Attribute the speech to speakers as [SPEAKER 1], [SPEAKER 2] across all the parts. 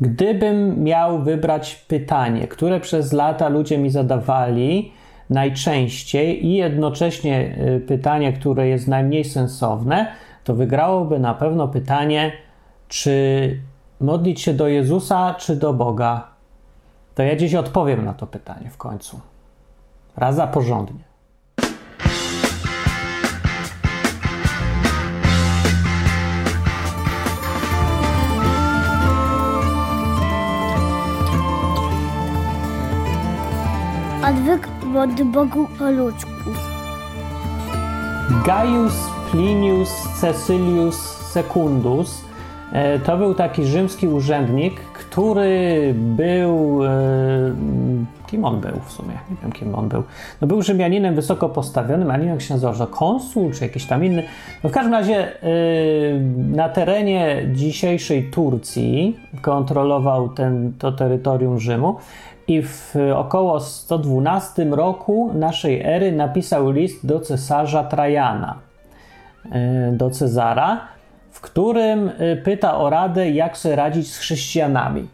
[SPEAKER 1] Gdybym miał wybrać pytanie, które przez lata ludzie mi zadawali najczęściej i jednocześnie y, pytanie, które jest najmniej sensowne, to wygrałoby na pewno pytanie, czy modlić się do Jezusa, czy do Boga. To ja dziś odpowiem na to pytanie w końcu. Raz za porządnie.
[SPEAKER 2] Odwyk od Bogu po ludzku.
[SPEAKER 1] Gaius Plinius Cecilius Secundus e, to był taki rzymski urzędnik, który był. e, Kim on był w sumie? Nie wiem, kim on był. No był Rzymianinem wysoko postawionym, ale nie jak się nazywał, konsul czy jakiś tam inny. No w każdym razie e, na terenie dzisiejszej Turcji kontrolował ten, to terytorium Rzymu i w około 112 roku naszej ery napisał list do cesarza Trajana, e, do Cezara, w którym e, pyta o radę, jak sobie radzić z chrześcijanami.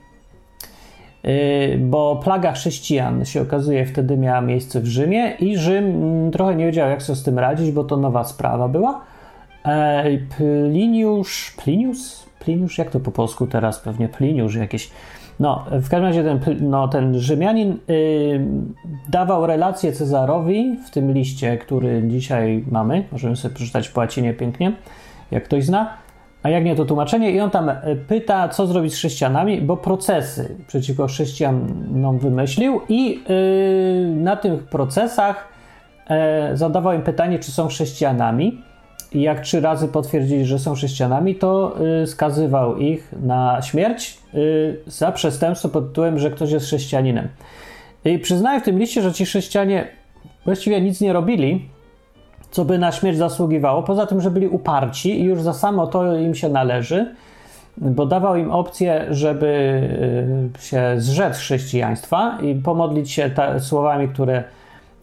[SPEAKER 1] E, Bo plaga chrześcijan się okazuje wtedy miała miejsce w Rzymie i Rzym mm, trochę nie wiedział, jak sobie z tym radzić, bo to nowa sprawa była. E, Pliniusz, Plinius? Pliniusz, jak to po polsku teraz? Pewnie Pliniusz jakieś. No, w każdym razie ten, no, ten Rzymianin y, dawał relację Cezarowi w tym liście, który dzisiaj mamy. Możemy sobie przeczytać po łacinie pięknie, jak ktoś zna. A jak nie, to tłumaczenie. I on tam y, pyta, co zrobić z chrześcijanami, bo procesy przeciwko chrześcijanom wymyślił i y, na tych procesach y, zadawał im pytanie, czy są chrześcijanami. Jak trzy razy potwierdzili, że są chrześcijanami, to y, skazywał ich na śmierć y, za przestępstwo pod tytułem, że ktoś jest chrześcijaninem. I przyznaję w tym liście, że ci chrześcijanie właściwie nic nie robili, co by na śmierć zasługiwało, poza tym, że byli uparci i już za samo to im się należy, bo dawał im opcję, żeby y, się zrzec chrześcijaństwa i pomodlić się ta, słowami, które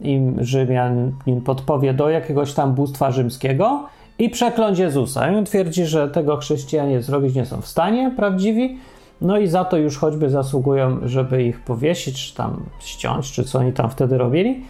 [SPEAKER 1] im Rzymian im podpowie do jakiegoś tam bóstwa rzymskiego i przekląć Jezusa. I on twierdzi, że tego chrześcijanie zrobić nie są w stanie prawdziwi, no i za to już choćby zasługują, żeby ich powiesić, czy tam ściąć, czy co oni tam wtedy robili.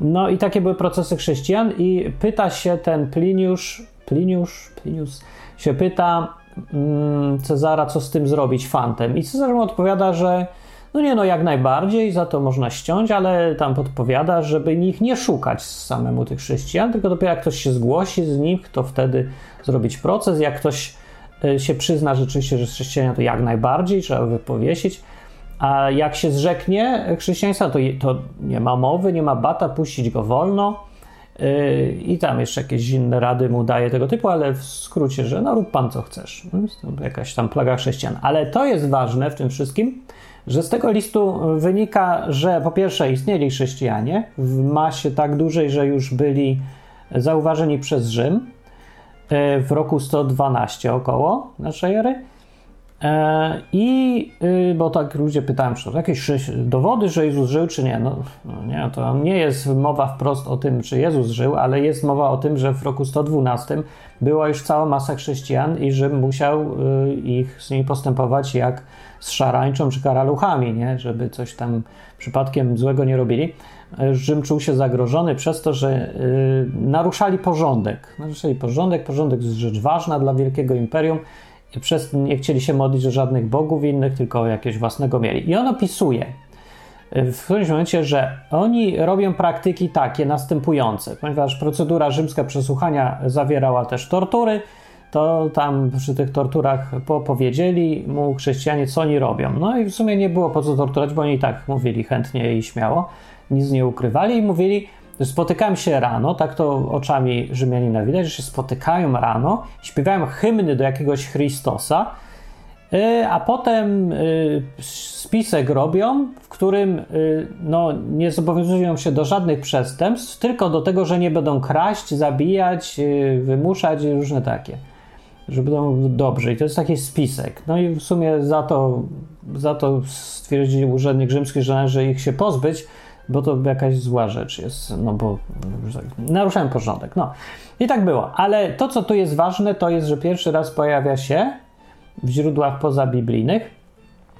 [SPEAKER 1] No i takie były procesy chrześcijan i pyta się ten Pliniusz, Pliniusz, Plinius się pyta mm, Cezara, co z tym zrobić fantem. I Cezar mu odpowiada, że no nie no, jak najbardziej, za to można ściąć, ale tam podpowiada, żeby ich nie szukać samemu tych chrześcijan, tylko dopiero jak ktoś się zgłosi z nich, to wtedy zrobić proces. Jak ktoś y, się przyzna rzeczywiście, że chrześcijanin, to jak najbardziej trzeba by powiesić. A jak się zrzeknie chrześcijaństwa, to, to nie ma mowy, nie ma bata, puścić go wolno. Yy, I tam jeszcze jakieś inne rady mu daje tego typu, ale w skrócie, że no rób pan co chcesz. No, jakaś tam plaga chrześcijan. Ale to jest ważne w tym wszystkim, że z tego listu wynika, że po pierwsze istnieli chrześcijanie w masie tak dużej, że już byli zauważeni przez Rzym yy, w roku 112 około naszej ery. E, I y, bo tak ludzie pytają, czy to jakieś dowody, że Jezus żył, czy nie? No, no nie, to nie jest mowa wprost o tym, czy Jezus żył, ale jest mowa o tym, że w roku 112 była już cała masa chrześcijan i Rzym musiał y, ich z nimi postępować jak z szarańczą czy karaluchami, nie? żeby coś tam przypadkiem złego nie robili. E, Rzym czuł się zagrożony przez to, że y, naruszali porządek. Naruszali porządek, porządek jest rzecz ważna dla wielkiego imperium przez nie chcieli się modlić do żadnych bogów innych, tylko jakiegoś własnego mieli. I on opisuje w którymś momencie, że oni robią praktyki takie następujące, ponieważ procedura rzymska przesłuchania zawierała też tortury, to tam przy tych torturach powiedzieli mu chrześcijanie, co oni robią. No i w sumie nie było po co torturować, bo oni i tak mówili chętnie i śmiało, nic nie ukrywali i mówili, że spotykają się rano, tak to oczami Rzymianina widać, że się spotykają rano, śpiewają hymny do jakiegoś Chrystosa, y, a potem y, spisek robią, w którym y, no, nie zobowiązują się do żadnych przestępstw, tylko do tego, że nie będą kraść, zabijać, wymuszać i różne takie. Że będą dobrzy. I to jest taki spisek. No i w sumie za to, za to stwierdził urzędnik rzymski, że należy ich się pozbyć, bo to jakaś zła rzecz jest, no bo naruszałem porządek. No i tak było. Ale to, co tu jest ważne, to jest, że pierwszy raz pojawia się w źródłach pozabiblijnych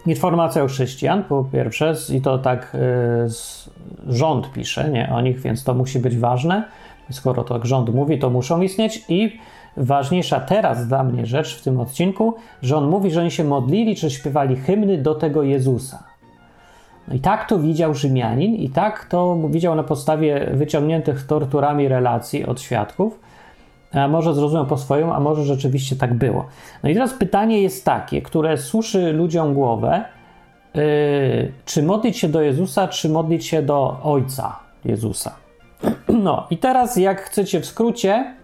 [SPEAKER 1] informacja o chrześcijan, po pierwsze, i to tak y, rząd pisze nie o nich, więc to musi być ważne. Skoro tak rząd mówi, to muszą istnieć. I ważniejsza teraz dla mnie rzecz w tym odcinku, że on mówi, że oni się modlili czy śpiewali hymny do tego Jezusa. No i tak to widział Rzymianin, i tak to widział na podstawie wyciągniętych torturami relacji od świadków. A może zrozumiał po swojemu, a może rzeczywiście tak było. No i teraz pytanie jest takie, które suszy ludziom głowę: yy, czy modlić się do Jezusa, czy modlić się do Ojca Jezusa? No i teraz, jak chcecie w skrócie,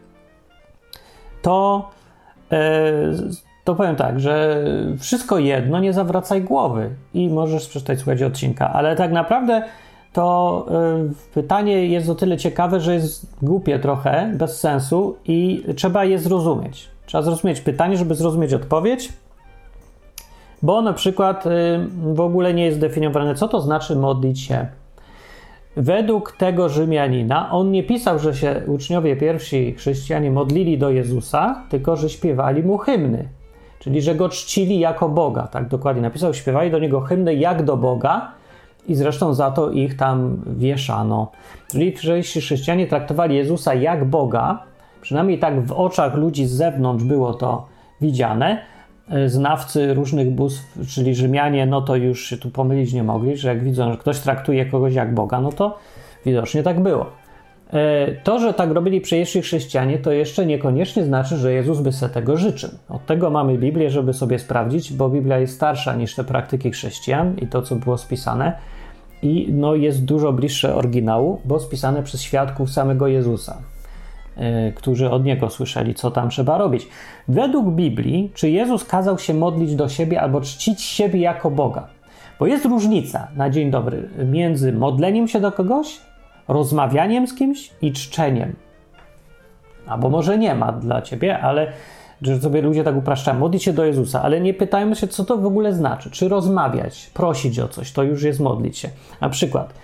[SPEAKER 1] to, yy, to powiem tak, że wszystko jedno, nie zawracaj głowy i możesz przeczytać, słuchać odcinka, ale tak naprawdę to y, pytanie jest o tyle ciekawe, że jest głupie trochę, bez sensu i trzeba je zrozumieć. Trzeba zrozumieć pytanie, żeby zrozumieć odpowiedź, bo na przykład y, w ogóle nie jest definiowane, co to znaczy modlić się. Według tego Rzymianina on nie pisał, że się uczniowie pierwsi chrześcijanie modlili do Jezusa, tylko że śpiewali mu hymny, czyli że go czcili jako Boga. Tak dokładnie napisał, śpiewali do niego hymny jak do Boga i zresztą za to ich tam wieszano. Czyli wcześniejsi chrześcijanie traktowali Jezusa jak Boga, przynajmniej tak w oczach ludzi z zewnątrz było to widziane. E, znawcy różnych bóstw, czyli Rzymianie, no to już się tu pomylić nie mogli, że jak widzą, że ktoś traktuje kogoś jak Boga, no to widocznie tak było. E, to, że tak robili przejrzsi chrześcijanie, to jeszcze niekoniecznie znaczy, że Jezus by se tego życzył. Od tego mamy Biblię, żeby sobie sprawdzić, bo Biblia jest starsza niż te praktyki chrześcijan i to, co było spisane i no, jest dużo bliższe oryginału, bo spisane przez świadków samego Jezusa, yy, którzy od niego słyszeli, co tam trzeba robić. Według Biblii, czy Jezus kazał się modlić do siebie albo czcić siebie jako Boga? Bo jest różnica na dzień dobry między modleniem się do kogoś, rozmawianiem z kimś i czczeniem. Albo może nie ma dla ciebie, ale że sobie ludzie tak upraszczają, modlić się do Jezusa, ale nie pytajmy się, co to w ogóle znaczy. Czy rozmawiać, prosić o coś, to już jest modlić się. Na przykład,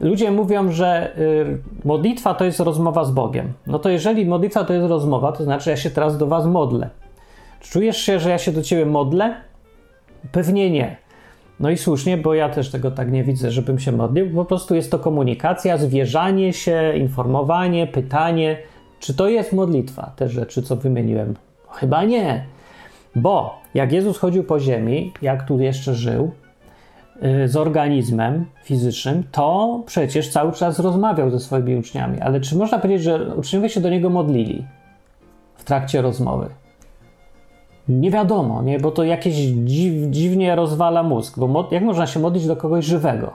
[SPEAKER 1] ludzie mówią, że y, modlitwa to jest rozmowa z Bogiem. No to jeżeli modlitwa to jest rozmowa, to znaczy ja się teraz do Was modlę. Czujesz się, że ja się do Ciebie modlę? Pewnie nie. No i słusznie, bo ja też tego tak nie widzę, żebym się modlił. Po prostu jest to komunikacja, zwierzanie się, informowanie, pytanie. Czy to jest modlitwa? Te rzeczy, co wymieniłem Chyba nie. Bo jak Jezus chodził po ziemi, jak tu jeszcze żył, y, z organizmem fizycznym, to przecież cały czas rozmawiał ze swoimi uczniami. Ale czy można powiedzieć, że uczniowie się do niego modlili w trakcie rozmowy? Nie wiadomo, nie? bo to jakieś dziw, dziwnie rozwala mózg. Bo jak można się modlić do kogoś żywego?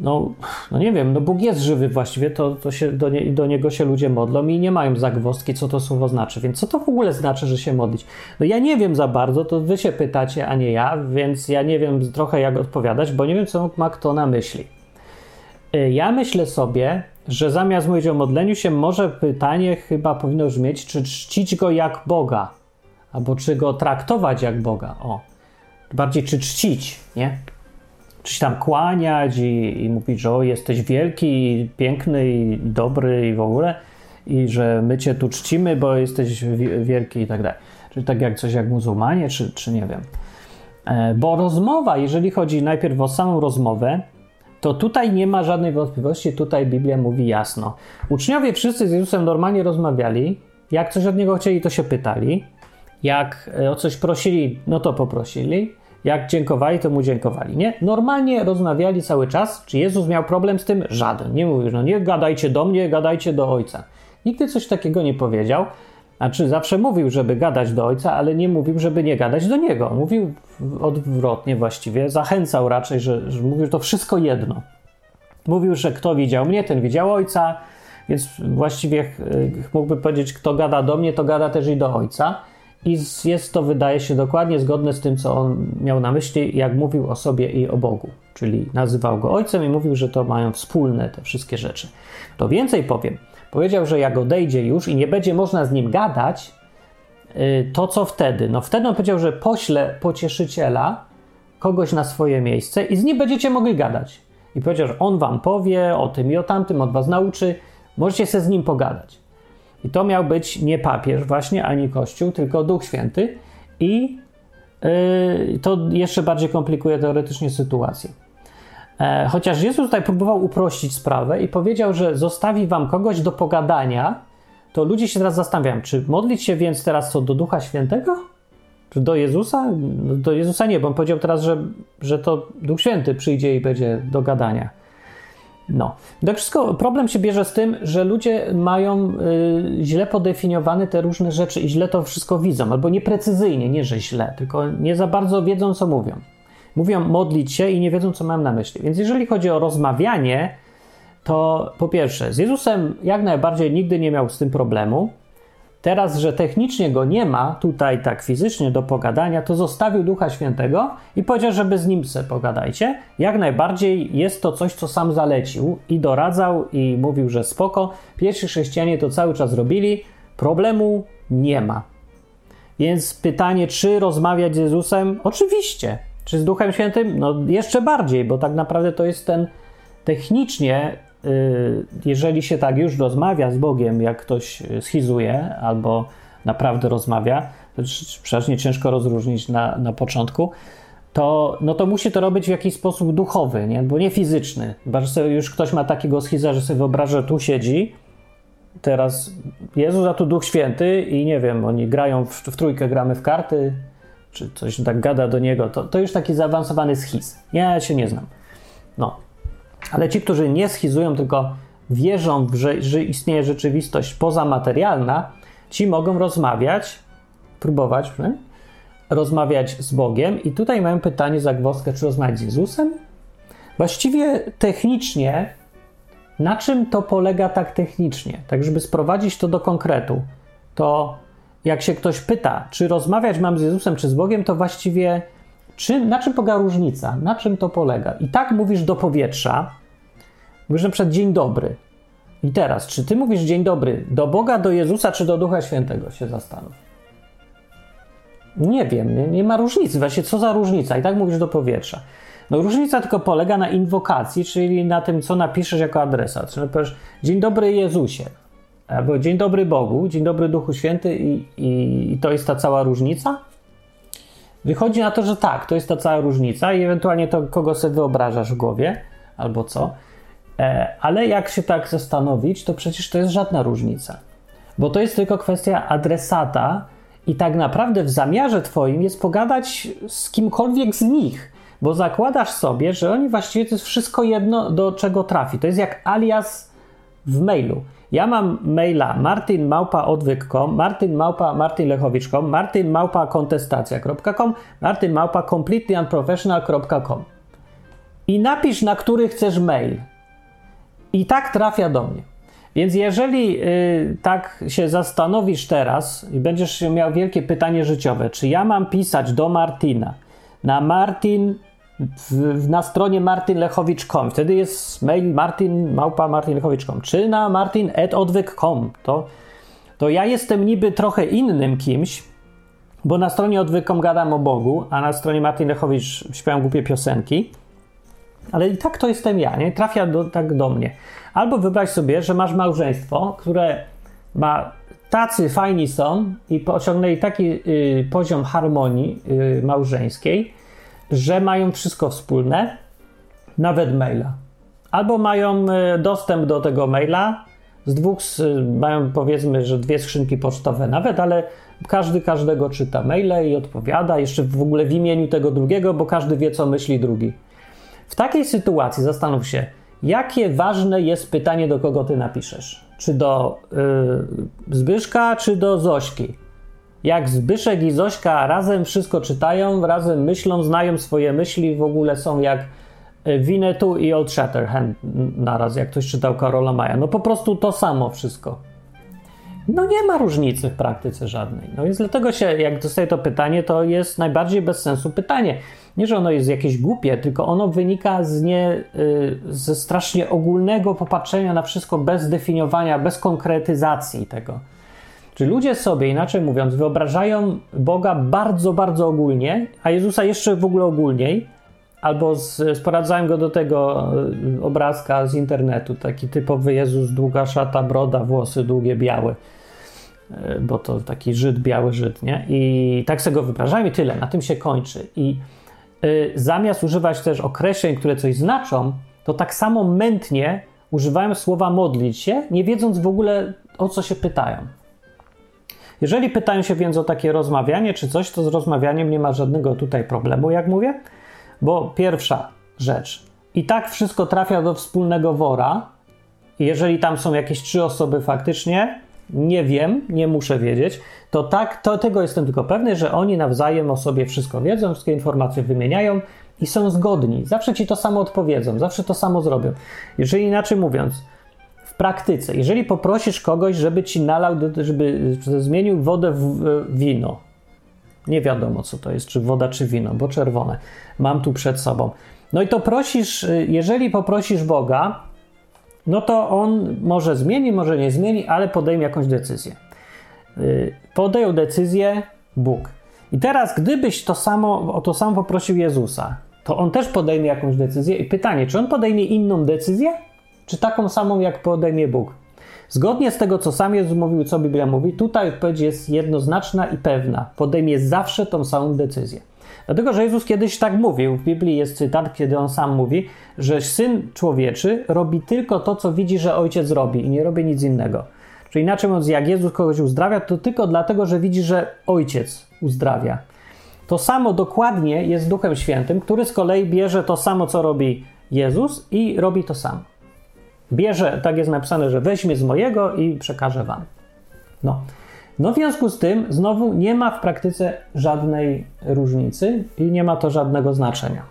[SPEAKER 1] no, no nie wiem, no Bóg jest żywy właściwie, to, to się do, nie, do Niego się ludzie modlą i nie mają zagwozdki, co to słowo znaczy. Więc co to w ogóle znaczy, że się modlić? No ja nie wiem za bardzo, to Wy się pytacie, a nie ja, więc ja nie wiem trochę jak odpowiadać, bo nie wiem, co ma kto na myśli. Y, ja myślę sobie, że zamiast mówić o modleniu się, może pytanie chyba powinno brzmieć, czy czcić Go jak Boga, albo czy Go traktować jak Boga, o. Bardziej czy czcić, nie? czy się tam kłaniać i, i mówić, że o, jesteś wielki, piękny i dobry i w ogóle i że my cię tu czcimy, bo jesteś wielki i tak dalej. Czyli tak jak coś jak muzułmanie, czy, czy nie wiem. E, bo rozmowa, jeżeli chodzi najpierw o samą rozmowę, to tutaj nie ma żadnej wątpliwości, tutaj Biblia mówi jasno. Uczniowie wszyscy z Jezusem normalnie rozmawiali, jak coś od Niego chcieli, to się pytali, jak e, o coś prosili, no to poprosili, jak dziękowali, to mu dziękowali. Nie? Normalnie rozmawiali cały czas. Czy Jezus miał problem z tym? Żaden. Nie mówił, no nie gadajcie do mnie, gadajcie do Ojca. Nigdy coś takiego nie powiedział. Znaczy, zawsze mówił, żeby gadać do Ojca, ale nie mówił, żeby nie gadać do Niego. Mówił odwrotnie właściwie. Zachęcał raczej, że, że mówił, że to wszystko jedno. Mówił, że kto widział mnie, ten widział Ojca, więc właściwie mógłby powiedzieć, kto gada do mnie, to gada też i do Ojca. I jest to, wydaje się, dokładnie zgodne z tym, co on miał na myśli, jak mówił o sobie i o Bogu. Czyli nazywał go ojcem i mówił, że to mają wspólne te wszystkie rzeczy. To więcej powiem. Powiedział, że jak odejdzie już i nie będzie można z nim gadać, y, to co wtedy? No wtedy on powiedział, że pośle pocieszyciela, kogoś na swoje miejsce i z nim będziecie mogli gadać. I powiedział, że on wam powie o tym i o tamtym, od was nauczy, możecie się z nim pogadać. I to miał być nie papież właśnie, ani Kościół, tylko Duch Święty. I yy, to jeszcze bardziej komplikuje teoretycznie sytuację. E, chociaż Jezus tutaj próbował uprościć sprawę i powiedział, że zostawi wam kogoś do pogadania, to ludzie się teraz zastanawiają, czy modlić się więc teraz co do Ducha Świętego? Czy do Jezusa? Do Jezusa nie, bo on powiedział teraz, że, że to Duch Święty przyjdzie i będzie do gadania. No. Tak wszystko problem się bierze z tym, że ludzie mają y, źle podefiniowane te różne rzeczy i źle to wszystko widzą, albo nieprecyzyjnie, nie że źle, tylko nie za bardzo wiedzą, co mówią. Mówią modlić się i nie wiedzą, co mam na myśli. Więc jeżeli chodzi o rozmawianie, to po pierwsze, z Jezusem jak najbardziej nigdy nie miał z tym problemu. Teraz, że technicznie go nie ma tutaj tak fizycznie do pogadania, to zostawił Ducha Świętego i powiedział, żeby z nim se pogadajcie. Jak najbardziej jest to coś, co sam zalecił i doradzał i mówił, że spoko. Pierwsi chrześcijanie to cały czas robili. Problemu nie ma. Więc pytanie, czy rozmawiać z Jezusem? Oczywiście. Czy z Duchem Świętym? No jeszcze bardziej, bo tak naprawdę to jest ten technicznie jeżeli się tak już rozmawia z Bogiem, jak ktoś schizuje albo naprawdę rozmawia, to przecież nie ciężko rozróżnić na, na początku, to, no to musi to robić w jakiś sposób duchowy, nie? bo nie fizyczny. Chyba, że już ktoś ma takiego schiza, że sobie wyobraża, że tu siedzi, teraz Jezus, a tu Duch Święty i nie wiem, oni grają w, w trójkę, gramy w karty, czy coś tak gada do niego, to, to już taki zaawansowany schiz. Ja się nie znam. No, ale ci, którzy nie schizują, tylko wierzą, że, że istnieje rzeczywistość pozamaterialna, ci mogą rozmawiać, próbować nie? rozmawiać z Bogiem. I tutaj mam pytanie, zagwozdkę, czy rozmawiać z Jezusem? Właściwie technicznie, na czym to polega tak technicznie? Tak, żeby sprowadzić to do konkretu, to jak się ktoś pyta, czy rozmawiać mam z Jezusem, czy z Bogiem, to właściwie czym, na czym polega różnica? Na czym to polega? I tak mówisz do powietrza, mówisz na przykład dzień dobry. I teraz, czy ty mówisz dzień dobry do Boga, do Jezusa, czy do Ducha Świętego? Się zastanów. Nie wiem, nie, nie ma różnicy. Właśnie co za różnica? I tak mówisz do powietrza. No różnica tylko polega na inwokacji, czyli na tym, co napiszesz jako adresat. Czyli powiesz dzień dobry Jezusie, albo dzień dobry Bogu, dzień dobry Duchu Święty i, i, i to jest ta cała różnica? Wychodzi na to, że tak, to jest ta cała różnica i ewentualnie to, kogo sobie wyobrażasz w głowie, albo co. E, ale jak się tak zastanowić, to przecież to jest żadna różnica. Bo to jest tylko kwestia adresata i tak naprawdę w zamiarze twoim jest pogadać z kimkolwiek z nich, bo zakładasz sobie, że oni właściwie to jest wszystko jedno, do czego trafi. To jest jak alias w mailu. Ja mam maila martinmałpa.odwyk.com, martinmałpa martinlechowicz.com, martinmałpa kontestacja.com, martinmałpa completelyunprofessional.com i napisz, na który chcesz mail. I tak trafia do mnie. Więc jeżeli y, tak się zastanowisz teraz i będziesz miał wielkie pytanie życiowe, czy ja mam pisać do Martina na Martin na stronie martinlechowicz.com. Wtedy jest mail martin małpa martinlechowicz.com czy na martin.odwyk.com. To, to ja jestem niby trochę innym kimś, bo na stronie odwyk.com gadam o Bogu, a na stronie Martin Lechowicz śpiewam głupie piosenki. Ale i tak to jestem ja, nie? Trafia do, tak do mnie. Albo wyobraź sobie, że masz małżeństwo, które ma tacy fajni są i osiągnęli taki y, poziom harmonii y, małżeńskiej, że mają wszystko wspólne, nawet maila. Albo mają e, dostęp do tego maila, z dwóch, mają powiedzmy, że dwie skrzynki pocztowe nawet, ale każdy każdego czyta maile i odpowiada, jeszcze w ogóle w imieniu tego drugiego, bo każdy wie, co myśli drugi. W takiej sytuacji zastanów się, jakie ważne jest pytanie, do kogo ty napiszesz. Czy do yy, Zbyszka, czy do Zośki? Jak Zbyszek i Zośka razem wszystko czytają, razem myślą, znają swoje myśli, w ogóle są jak e, Winnetou i Old Shatterhand naraz, jak ktoś czytał Karola Maja. No po prostu to samo wszystko. No nie ma różnicy w praktyce żadnej. No więc dlatego się, jak dostaję to pytanie, to jest najbardziej bez sensu pytanie. Nie, że ono jest jakieś głupie, tylko ono wynika z nie, y, ze strasznie ogólnego popatrzenia na wszystko bez definiowania, bez konkretyzacji tego. Czy ludzie sobie, inaczej mówiąc, wyobrażają Boga bardzo, bardzo ogólnie, a Jezusa jeszcze w ogóle ogólniej, albo sprowadzałem go do tego e, obrazka z internetu, taki typowy Jezus, długa szata, broda, włosy długie, białe. bo to taki Żyd, biały Żyd, nie? I tak sobie go wyobrażają i tyle, na tym się kończy. I y, zamiast używać też określeń, które coś znaczą, to tak samo mętnie używają słowa modlić się, nie wiedząc w ogóle o co się pytają. Jeżeli pytają się więc o takie rozmawianie czy coś, to z rozmawianiem nie ma żadnego tutaj problemu, jak mówię, bo pierwsza rzecz, i tak wszystko trafia do wspólnego wora. Jeżeli tam są jakieś trzy osoby faktycznie, nie wiem, nie muszę wiedzieć, to tak, to tego jestem tylko pewny, że oni nawzajem o sobie wszystko wiedzą, wszystkie informacje wymieniają i są zgodni. Zawsze ci to samo odpowiedzą, zawsze to samo zrobią. Jeżeli inaczej mówiąc, praktyce, jeżeli poprosisz kogoś, żeby ci nalał, żeby zmienił wodę w wino, nie wiadomo co to jest, czy woda, czy wino, bo czerwone, mam tu przed sobą. No i to prosisz, jeżeli poprosisz Boga, no to on może zmieni, może nie zmieni, ale podejmie jakąś decyzję. Y, podjął decyzję Bóg. I teraz, gdybyś to samo, o to samo poprosił Jezusa, to on też podejmie jakąś decyzję. I pytanie, czy on podejmie inną decyzję, czy taką samą, jak podejmie Bóg? Zgodnie z tego, co sam Jezus mówił, co Biblia mówi, tutaj odpowiedź jest jednoznaczna i pewna. Podejmie zawsze tą samą decyzję. Dlatego, że Jezus kiedyś tak mówił. W Biblii jest cytat, kiedy on sam mówi, że syn człowieczy robi tylko to, co widzi, że ojciec robi i nie robi nic innego. Czyli inaczej mówiąc, jak Jezus kogoś uzdrawia, to tylko dlatego, że widzi, że ojciec uzdrawia. To samo dokładnie jest Duchem Świętym, który z kolei bierze to samo, co robi Jezus i robi to samo. Bierze, tak jest napisane, że weźmie z mojego i przekaże wam. No. No w związku z tym znowu nie ma w praktyce żadnej różnicy i nie ma to żadnego znaczenia.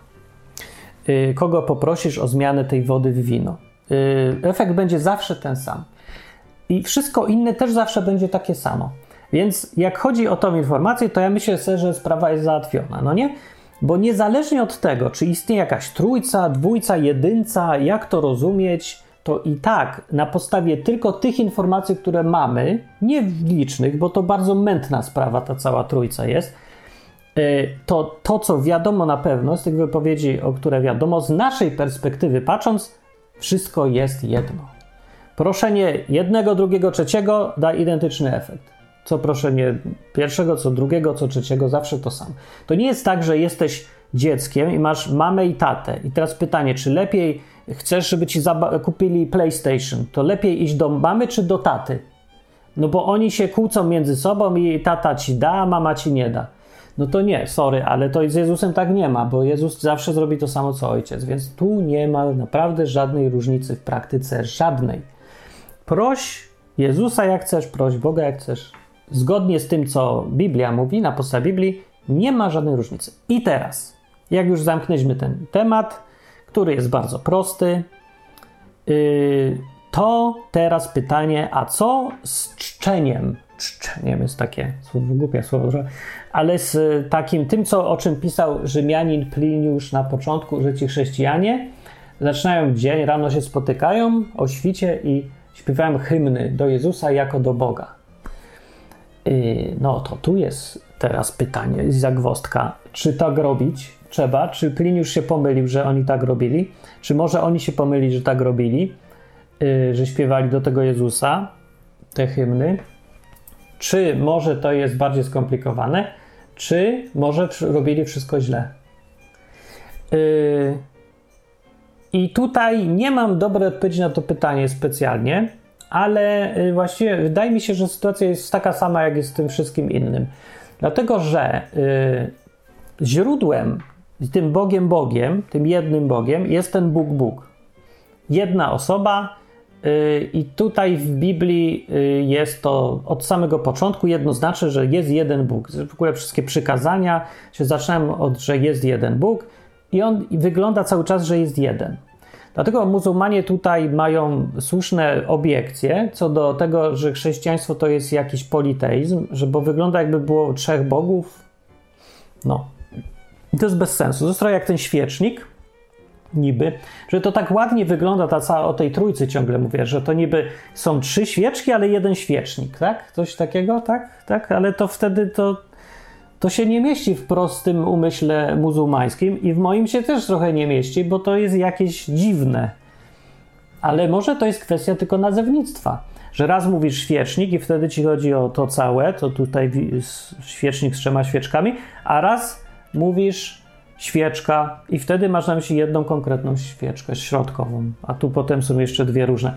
[SPEAKER 1] Y, kogo poprosisz o zmianę tej wody w wino? Y, efekt będzie zawsze ten sam. I wszystko inne też zawsze będzie takie samo. Więc jak chodzi o tą informację, to ja myślę sobie, że sprawa jest załatwiona, no nie? Bo niezależnie od tego, czy istnieje jakaś trójca, dwójca, jedynca, jak to rozumieć, to i tak na podstawie tylko tych informacji, które mamy, nie licznych, bo to bardzo mętna sprawa ta cała trójca jest, y, to to, co wiadomo na pewno z tych wypowiedzi, o które wiadomo, z naszej perspektywy patrząc, wszystko jest jedno. Proszenie jednego, drugiego, trzeciego da identyczny efekt. Co proszenie pierwszego, co drugiego, co trzeciego, zawsze to samo. To nie jest tak, że jesteś dzieckiem i masz mamę i tatę. I teraz pytanie, czy lepiej chcesz, żeby ci kupili PlayStation, to lepiej iść do mamy czy do taty? No bo oni się kłócą między sobą i tata ci da, a mama ci nie da. No to nie, sorry, ale to z Jezusem tak nie ma, bo Jezus zawsze zrobi to samo co ojciec, więc tu nie ma naprawdę żadnej różnicy w praktyce, żadnej. Proś Jezusa jak chcesz, proś Boga jak chcesz. Zgodnie z tym, co Biblia mówi, na podstawie Biblii, nie ma żadnej różnicy. I teraz, jak już zamknęliśmy ten temat, który jest bardzo prosty. Yy, to teraz pytanie, a co z czczeniem? Czczeniem jest takie słowo głupie słowo, ale z takim tym, co, o czym pisał Rzymianin Pliniusz na początku, że ci chrześcijanie zaczynają dzień, rano się spotykają o świcie i śpiewają hymny do Jezusa jako do Boga. Yy, no to tu jest teraz pytanie, zagwostka, czy tak robić? Trzeba, czy Pliniusz się pomylił, że oni tak robili, czy może oni się pomyli, że tak robili, yy, że śpiewali do tego Jezusa te hymny, czy może to jest bardziej skomplikowane, czy może robili wszystko źle. Yy, I tutaj nie mam dobrej odpowiedzi na to pytanie specjalnie, ale yy, właściwie wydaje mi się, że sytuacja jest taka sama, jak jest z tym wszystkim innym. Dlatego, że yy, źródłem i tym Bogiem Bogiem, tym jednym Bogiem jest ten Bóg Bóg. Jedna osoba, yy, i tutaj w Biblii yy, jest to od samego początku jednoznaczne, że jest jeden Bóg. W ogóle wszystkie przykazania się zaczynają od, że jest jeden Bóg, i on wygląda cały czas, że jest jeden. Dlatego muzułmanie tutaj mają słuszne obiekcje co do tego, że chrześcijaństwo to jest jakiś politeizm, że bo wygląda jakby było trzech bogów. No, i to jest bez sensu. To jest trochę jak ten świecznik, niby, że to tak ładnie wygląda, ta cała, o tej trójcy ciągle mówię, że to niby są trzy świeczki, ale jeden świecznik, tak? Coś takiego, tak? Tak, ale to wtedy to, to się nie mieści w prostym umyśle muzułmańskim i w moim się też trochę nie mieści, bo to jest jakieś dziwne. Ale może to jest kwestia tylko nazewnictwa. że raz mówisz świecznik i wtedy ci chodzi o to całe, to tutaj świecznik z trzema świeczkami, a raz mówisz świeczka i wtedy masz na myśli jedną konkretną świeczkę środkową, a tu potem są jeszcze dwie różne.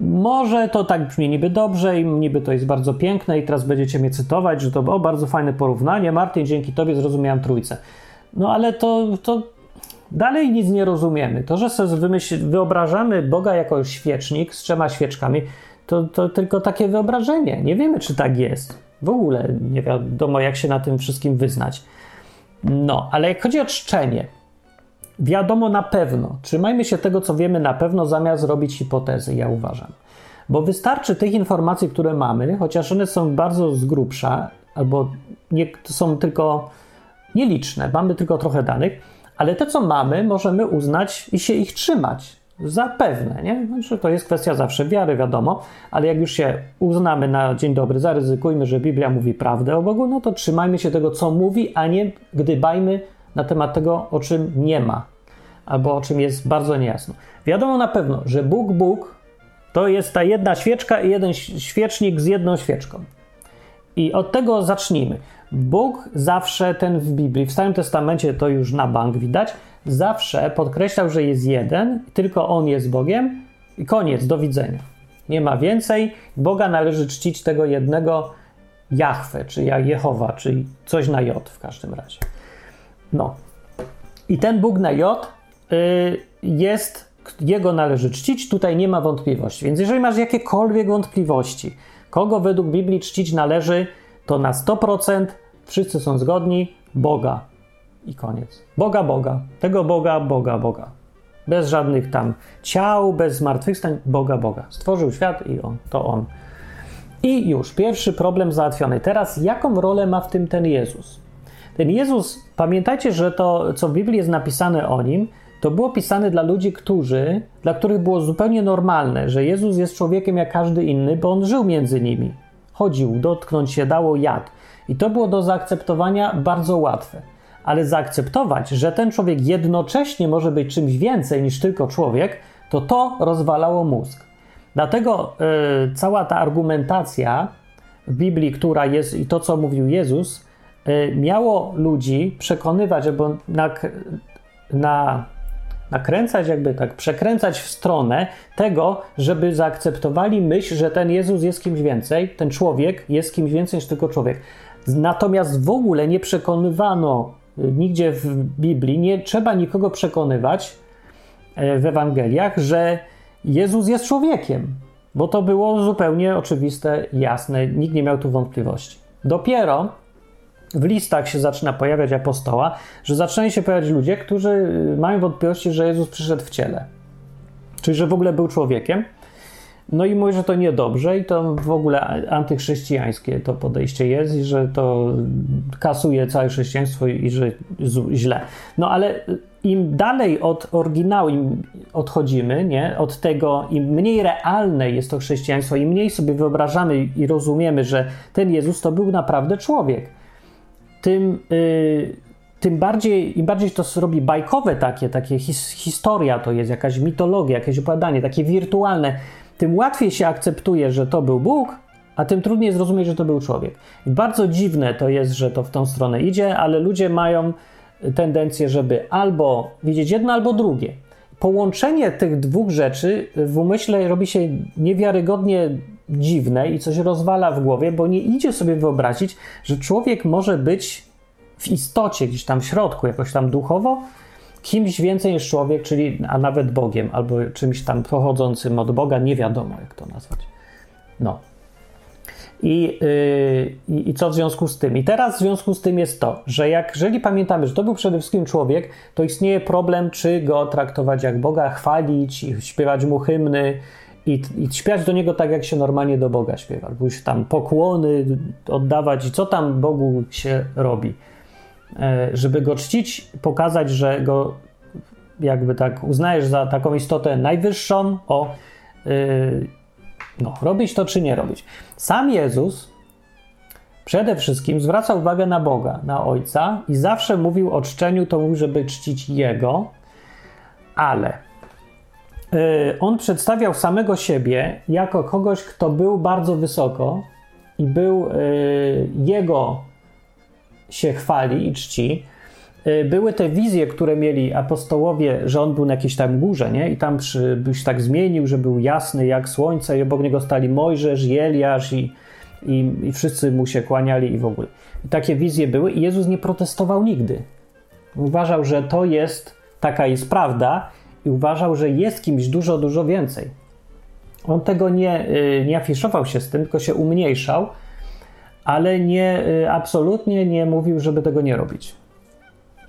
[SPEAKER 1] Może to tak brzmi niby dobrze i niby to jest bardzo piękne i teraz będziecie mnie cytować, że to o, bardzo fajne porównanie. Martin, dzięki tobie zrozumiałem trójcę. No ale to, to dalej nic nie rozumiemy. To, że sobie wymyśl, wyobrażamy Boga jako świecznik z trzema świeczkami, to, to tylko takie wyobrażenie. Nie wiemy, czy tak jest. W ogóle nie wiadomo, jak się na tym wszystkim wyznać. No, ale jak chodzi o czczenie, wiadomo na pewno, trzymajmy się tego, co wiemy na pewno, zamiast robić hipotezy, ja uważam. Bo wystarczy tych informacji, które mamy, chociaż one są bardzo z grubsza, albo nie, są tylko nieliczne, mamy tylko trochę danych, ale te, co mamy, możemy uznać i się ich trzymać. Zapewne, nie? Znaczy, to jest kwestia zawsze wiary, wiadomo, ale jak już się uznamy na dzień dobry, zaryzykujmy, że Biblia mówi prawdę o Bogu, no to trzymajmy się tego, co mówi, a nie gdybajmy na temat tego, o czym nie ma, albo o czym jest bardzo niejasno. Wiadomo na pewno, że Bóg, Bóg to jest ta jedna świeczka i jeden świecznik z jedną świeczką. I od tego zacznijmy. Bóg zawsze ten w Biblii, w Starym Testamencie to już na bank widać, zawsze podkreślał, że jest jeden, tylko on jest Bogiem i koniec, do widzenia. Nie ma więcej. Boga należy czcić tego jednego Jahwe, czy Jehowa, czyli coś na J w każdym razie. No. I ten Bóg na J y, jest, jego należy czcić, tutaj nie ma wątpliwości. Więc jeżeli masz jakiekolwiek wątpliwości, kogo według Biblii czcić należy, to na 100% wszyscy są zgodni, Boga. I koniec. Boga, Boga. Tego Boga, Boga, Boga. Bez żadnych tam ciał, bez zmartwychwstań. Boga, Boga. Stworzył świat i on, to on. I już, pierwszy problem załatwiony. Teraz, jaką rolę ma w tym ten Jezus? Ten Jezus, pamiętajcie, że to, co w Biblii jest napisane o nim, to było pisane dla ludzi, którzy, dla których było zupełnie normalne, że Jezus jest człowiekiem jak każdy inny, bo on żył między nimi. Chodził, dotknąć się dało, jadł. I to było do zaakceptowania bardzo łatwe. Ale zaakceptować, że ten człowiek jednocześnie może być czymś więcej niż tylko człowiek, to to rozwalało mózg. Dlatego yy, cała ta argumentacja w Biblii, która jest i to, co mówił Jezus, yy, miało ludzi przekonywać, albo na, na, nakręcać, jakby tak, przekręcać w stronę tego, żeby zaakceptowali myśl, że ten Jezus jest kimś więcej, ten człowiek jest kimś więcej niż tylko człowiek. Natomiast w ogóle nie przekonywano y, nigdzie w Biblii, nie trzeba nikogo przekonywać e, w Ewangeliach, że Jezus jest człowiekiem, bo to było zupełnie oczywiste, jasne, nikt nie miał tu wątpliwości. Dopiero w listach się zaczyna pojawiać apostoła, że zaczynają się pojawiać ludzie, którzy y, mają wątpliwości, że Jezus przyszedł w ciele, czyli że w ogóle był człowiekiem. No i mówi, że to niedobrze i to w ogóle antychrześcijańskie to podejście jest i że to kasuje całe chrześcijaństwo i że źle. No ale im dalej od oryginału im odchodzimy, nie? od tego, im mniej realne jest to chrześcijaństwo, im mniej sobie wyobrażamy i rozumiemy, że ten Jezus to był naprawdę człowiek, tym, yy, tym bardziej, im bardziej to robi bajkowe takie, takie his, historia to jest, jakaś mitologia, jakieś opowiadanie, takie wirtualne, tym łatwiej się akceptuje, że to był Bóg, a tym trudniej zrozumieć, że to był człowiek. I bardzo dziwne to jest, że to w tą stronę idzie, ale ludzie mają tendencję, żeby albo widzieć jedno, albo drugie. Połączenie tych dwóch rzeczy w umyśle robi się niewiarygodnie dziwne i coś rozwala w głowie, bo nie idzie sobie wyobrazić, że człowiek może być w istocie, gdzieś tam w środku, jakoś tam duchowo, kimś więcej niż człowiek, czyli a nawet Bogiem, albo czymś tam pochodzącym od Boga, nie wiadomo jak to nazwać. No. I, yy, I co w związku z tym? I teraz w związku z tym jest to, że jak, jeżeli pamiętamy, że to był przede wszystkim człowiek, to istnieje problem, czy go traktować jak Boga, chwalić, śpiewać mu hymny i, i śpiewać do niego tak, jak się normalnie do Boga śpiewa. Pójść tam pokłony oddawać i co tam Bogu się robi. E, żeby go czcić, pokazać, że go jakby tak uznajesz za taką istotę najwyższą, o yy, no, robić to czy nie robić. Sam Jezus przede wszystkim zwraca uwagę na Boga, na Ojca i zawsze mówił o czczeniu, to mówił, żeby czcić Jego, ale on przedstawiał samego siebie jako kogoś, kto był bardzo wysoko i był jego się chwali i czci. Były te wizje, które mieli apostołowie, że on był na jakiejś tam górze, nie? I tam przy, byś tak zmienił, że był jasny jak słońce, i obok niego stali Mojżesz i Eliasz, i, i, i wszyscy mu się kłaniali, i w ogóle. I takie wizje były, i Jezus nie protestował nigdy. Uważał, że to jest, taka jest prawda, i uważał, że jest kimś dużo, dużo więcej. On tego nie, y, nie afiszował się z tym, tylko się umniejszał, ale nie, y, absolutnie nie mówił, żeby tego nie robić.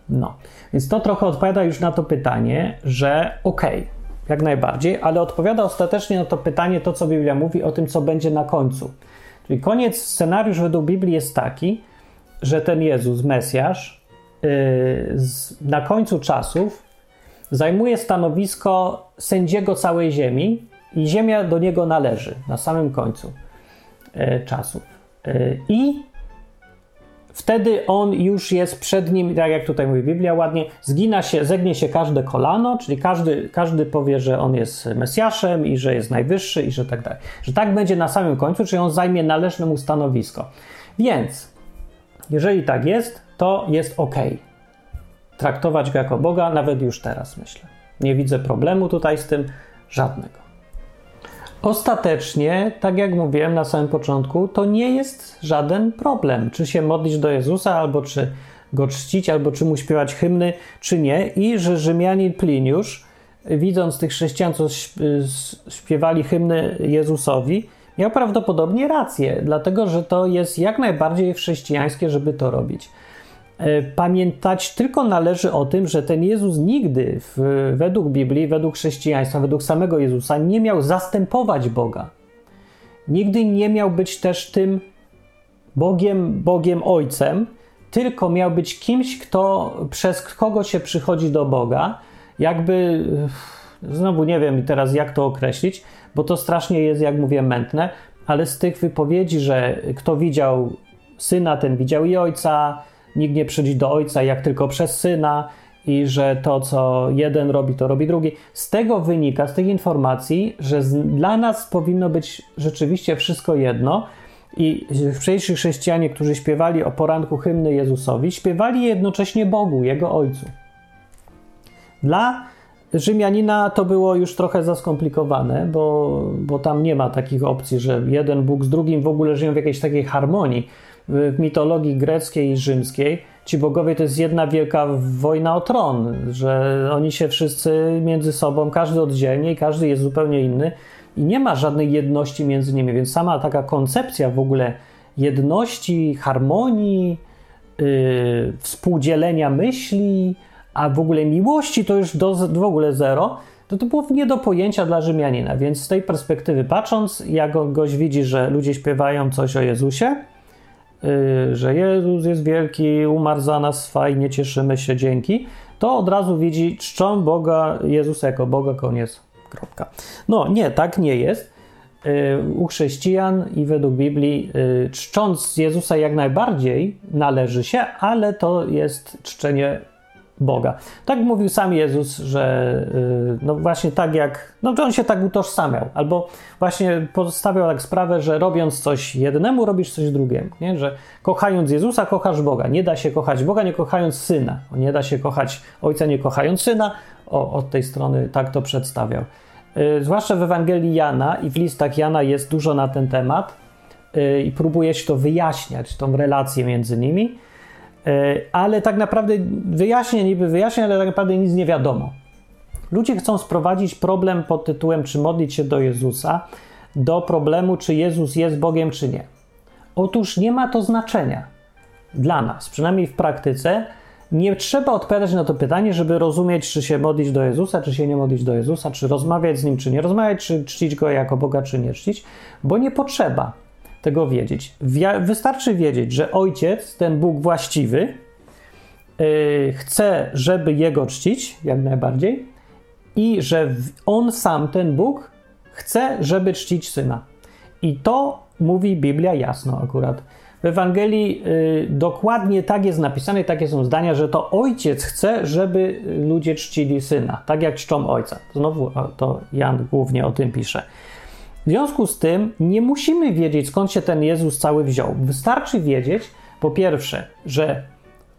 [SPEAKER 1] No, więc to trochę odpowiada już na to pytanie, że okej, okay, jak najbardziej, ale odpowiada ostatecznie na to pytanie to, co Biblia mówi o tym, co będzie na końcu. Czyli koniec, scenariusz według Biblii jest taki, że ten Jezus, Mesjasz, yy, z, na końcu czasów zajmuje stanowisko sędziego całej ziemi i ziemia do niego należy na samym końcu yy, czasów. Yy, I wtedy on już jest przed nim, tak jak tutaj mówi Biblia ładnie, zgina się, zegnie się każde kolano, czyli każdy, każdy powie, że on jest Mesjaszem i że jest najwyższy i że tak dalej. Że tak będzie na samym końcu, czyli on zajmie należne mu stanowisko. Więc, jeżeli tak jest, to jest ok. Traktować go jako Boga, nawet już teraz myślę. Nie widzę problemu tutaj z tym żadnego. Ostatecznie, tak jak mówiłem na samym początku, to nie jest żaden problem, czy się modlić do Jezusa, albo czy go czcić, albo czy mu śpiewać hymny, czy nie. I że Rzymianin Pliniusz, widząc tych chrześcijan, co śpiewali hymny Jezusowi, miał prawdopodobnie rację, dlatego że to jest jak najbardziej chrześcijańskie, żeby to robić. E, pamiętać tylko należy o tym, że ten Jezus nigdy w, według Biblii, według chrześcijaństwa, według samego Jezusa nie miał zastępować Boga. Nigdy nie miał być też tym Bogiem, Bogiem Ojcem, tylko miał być kimś, kto, przez kogo się przychodzi do Boga. Jakby, znowu nie wiem teraz jak to określić, bo to strasznie jest, jak mówię, mętne, ale z tych wypowiedzi, że kto widział syna, ten widział i ojca, nikt nie przychodzi do ojca jak tylko przez syna i że to, co jeden robi, to robi drugi. Z tego wynika, z tych informacji, że z, dla nas powinno być rzeczywiście wszystko jedno. I wcześniejsi chrześcijanie, którzy śpiewali o poranku hymny Jezusowi, śpiewali jednocześnie Bogu, Jego Ojcu. Dla Rzymianina to było już trochę zaskomplikowane, bo, bo tam nie ma takich opcji, że jeden Bóg z drugim w ogóle żyją w jakiejś takiej harmonii w mitologii greckiej i rzymskiej. Ci bogowie to jest jedna wielka wojna o tron, że oni się wszyscy między sobą, każdy oddzielnie i każdy jest zupełnie inny i nie ma żadnej jedności między nimi, więc sama taka koncepcja w ogóle jedności, harmonii, yy, współdzielenia myśli, a w ogóle miłości to już do, w ogóle zero, to to było nie do pojęcia dla Rzymianina, więc z tej perspektywy patrząc, jak goś widzi, że ludzie śpiewają coś o Jezusie, że Jezus jest wielki, umarł za nas, fajnie, cieszymy się, dzięki, to od razu widzi, czczą Boga, Jezusa jako Boga, koniec, kropka. No nie, tak nie jest. Y, u chrześcijan i według Biblii y, czcząc Jezusa jak najbardziej należy się, ale to jest czczenie Boga. Tak mówił sam Jezus, że y, no właśnie tak jak, no że on się tak utożsamiał, albo właśnie postawiał tak sprawę, że robiąc coś jednemu, robisz coś drugiemu, nie? że kochając Jezusa, kochasz Boga. Nie da się kochać Boga, nie kochając Syna. Nie da się kochać Ojca, nie kochając Syna. O, od tej strony tak to przedstawiał. Y, zwłaszcza w Ewangelii Jana i w listach Jana jest dużo na ten temat y, i próbuje się to wyjaśniać, tą relację między nimi. E, ale tak naprawdę wyjaśnię, niby wyjaśnię, ale tak naprawdę nic nie wiadomo. Ludzie chcą sprowadzić problem pod tytułem, czy modlić się do Jezusa, do problemu, czy Jezus jest Bogiem, czy nie. Otóż nie ma to znaczenia dla nas, przynajmniej w praktyce. Nie trzeba odpowiadać na to pytanie, żeby rozumieć, czy się modlić do Jezusa, czy się nie modlić do Jezusa, czy rozmawiać z nim, czy nie rozmawiać, czy czcić go jako Boga, czy nie czcić, bo nie potrzeba tego wiedzieć. Wystarczy wiedzieć, że ojciec, ten Bóg właściwy, yy, chce, żeby jego czcić, jak najbardziej, i że on sam, ten Bóg, chce, żeby czcić syna. I to mówi Biblia jasno akurat. W Ewangelii y, dokładnie tak jest napisane, takie są zdania, że to ojciec chce, żeby ludzie czcili syna, tak jak czczą ojca. Znowu to Jan głównie o tym pisze. W związku z tym nie musimy wiedzieć, skąd się ten Jezus cały wziął. Wystarczy wiedzieć, po pierwsze, że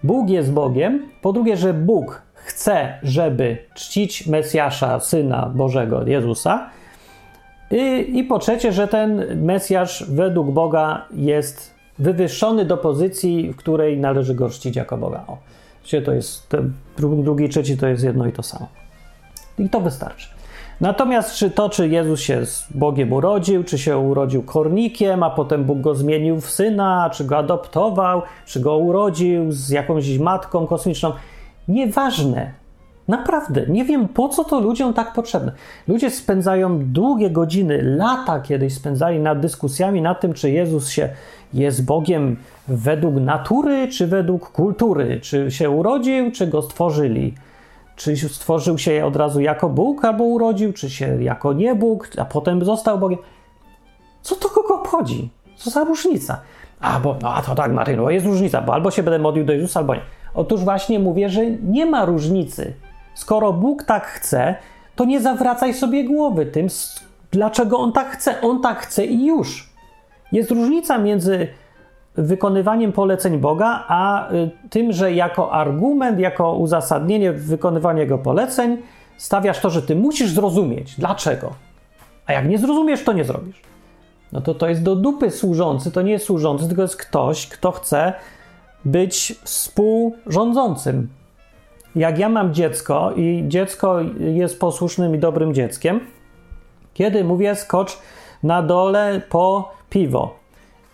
[SPEAKER 1] Bóg jest Bogiem, po drugie, że Bóg chce, żeby czcić Mesjasza, Syna Bożego, Jezusa, i, i po trzecie, że ten Mesjasz według Boga jest wywyższony do pozycji, w której należy go czcić jako Boga. O, to jest ten drugi i trzeci to jest jedno i to samo. I to wystarczy. Natomiast czy to, czy Jezus się z Bogiem urodził, czy się urodził kornikiem, a potem Bóg go zmienił w syna, czy go adoptował, czy go urodził z jakąś matką kosmiczną, nieważne. Naprawdę, nie wiem po co to ludziom tak potrzebne. Ludzie spędzają długie godziny, lata kiedyś spędzali nad dyskusjami nad tym, czy Jezus się jest Bogiem według natury, czy według kultury, czy się urodził, czy go stworzyli. Czy stworzył się od razu jako Bóg, albo urodził, czy się jako nie Bóg, a potem został Bogiem. Co to kogo obchodzi? Co za różnica? A, bo, no, a to tak, Martin, bo jest różnica, bo albo się będę modlił do Jezusa, albo nie. Otóż właśnie mówię, że nie ma różnicy. Skoro Bóg tak chce, to nie zawracaj sobie głowy tym, dlaczego On tak chce. On tak chce i już. Jest różnica między wykonywaniem poleceń Boga, a y, tym, że jako argument, jako uzasadnienie wykonywania Jego poleceń stawiasz to, że ty musisz zrozumieć. Dlaczego? A jak nie zrozumiesz, to nie zrobisz. No to to jest do dupy służący, to nie jest służący, tylko jest ktoś, kto chce być współrządzącym. Jak ja mam dziecko i dziecko jest posłusznym i dobrym dzieckiem, kiedy mówię skocz na dole po piwo,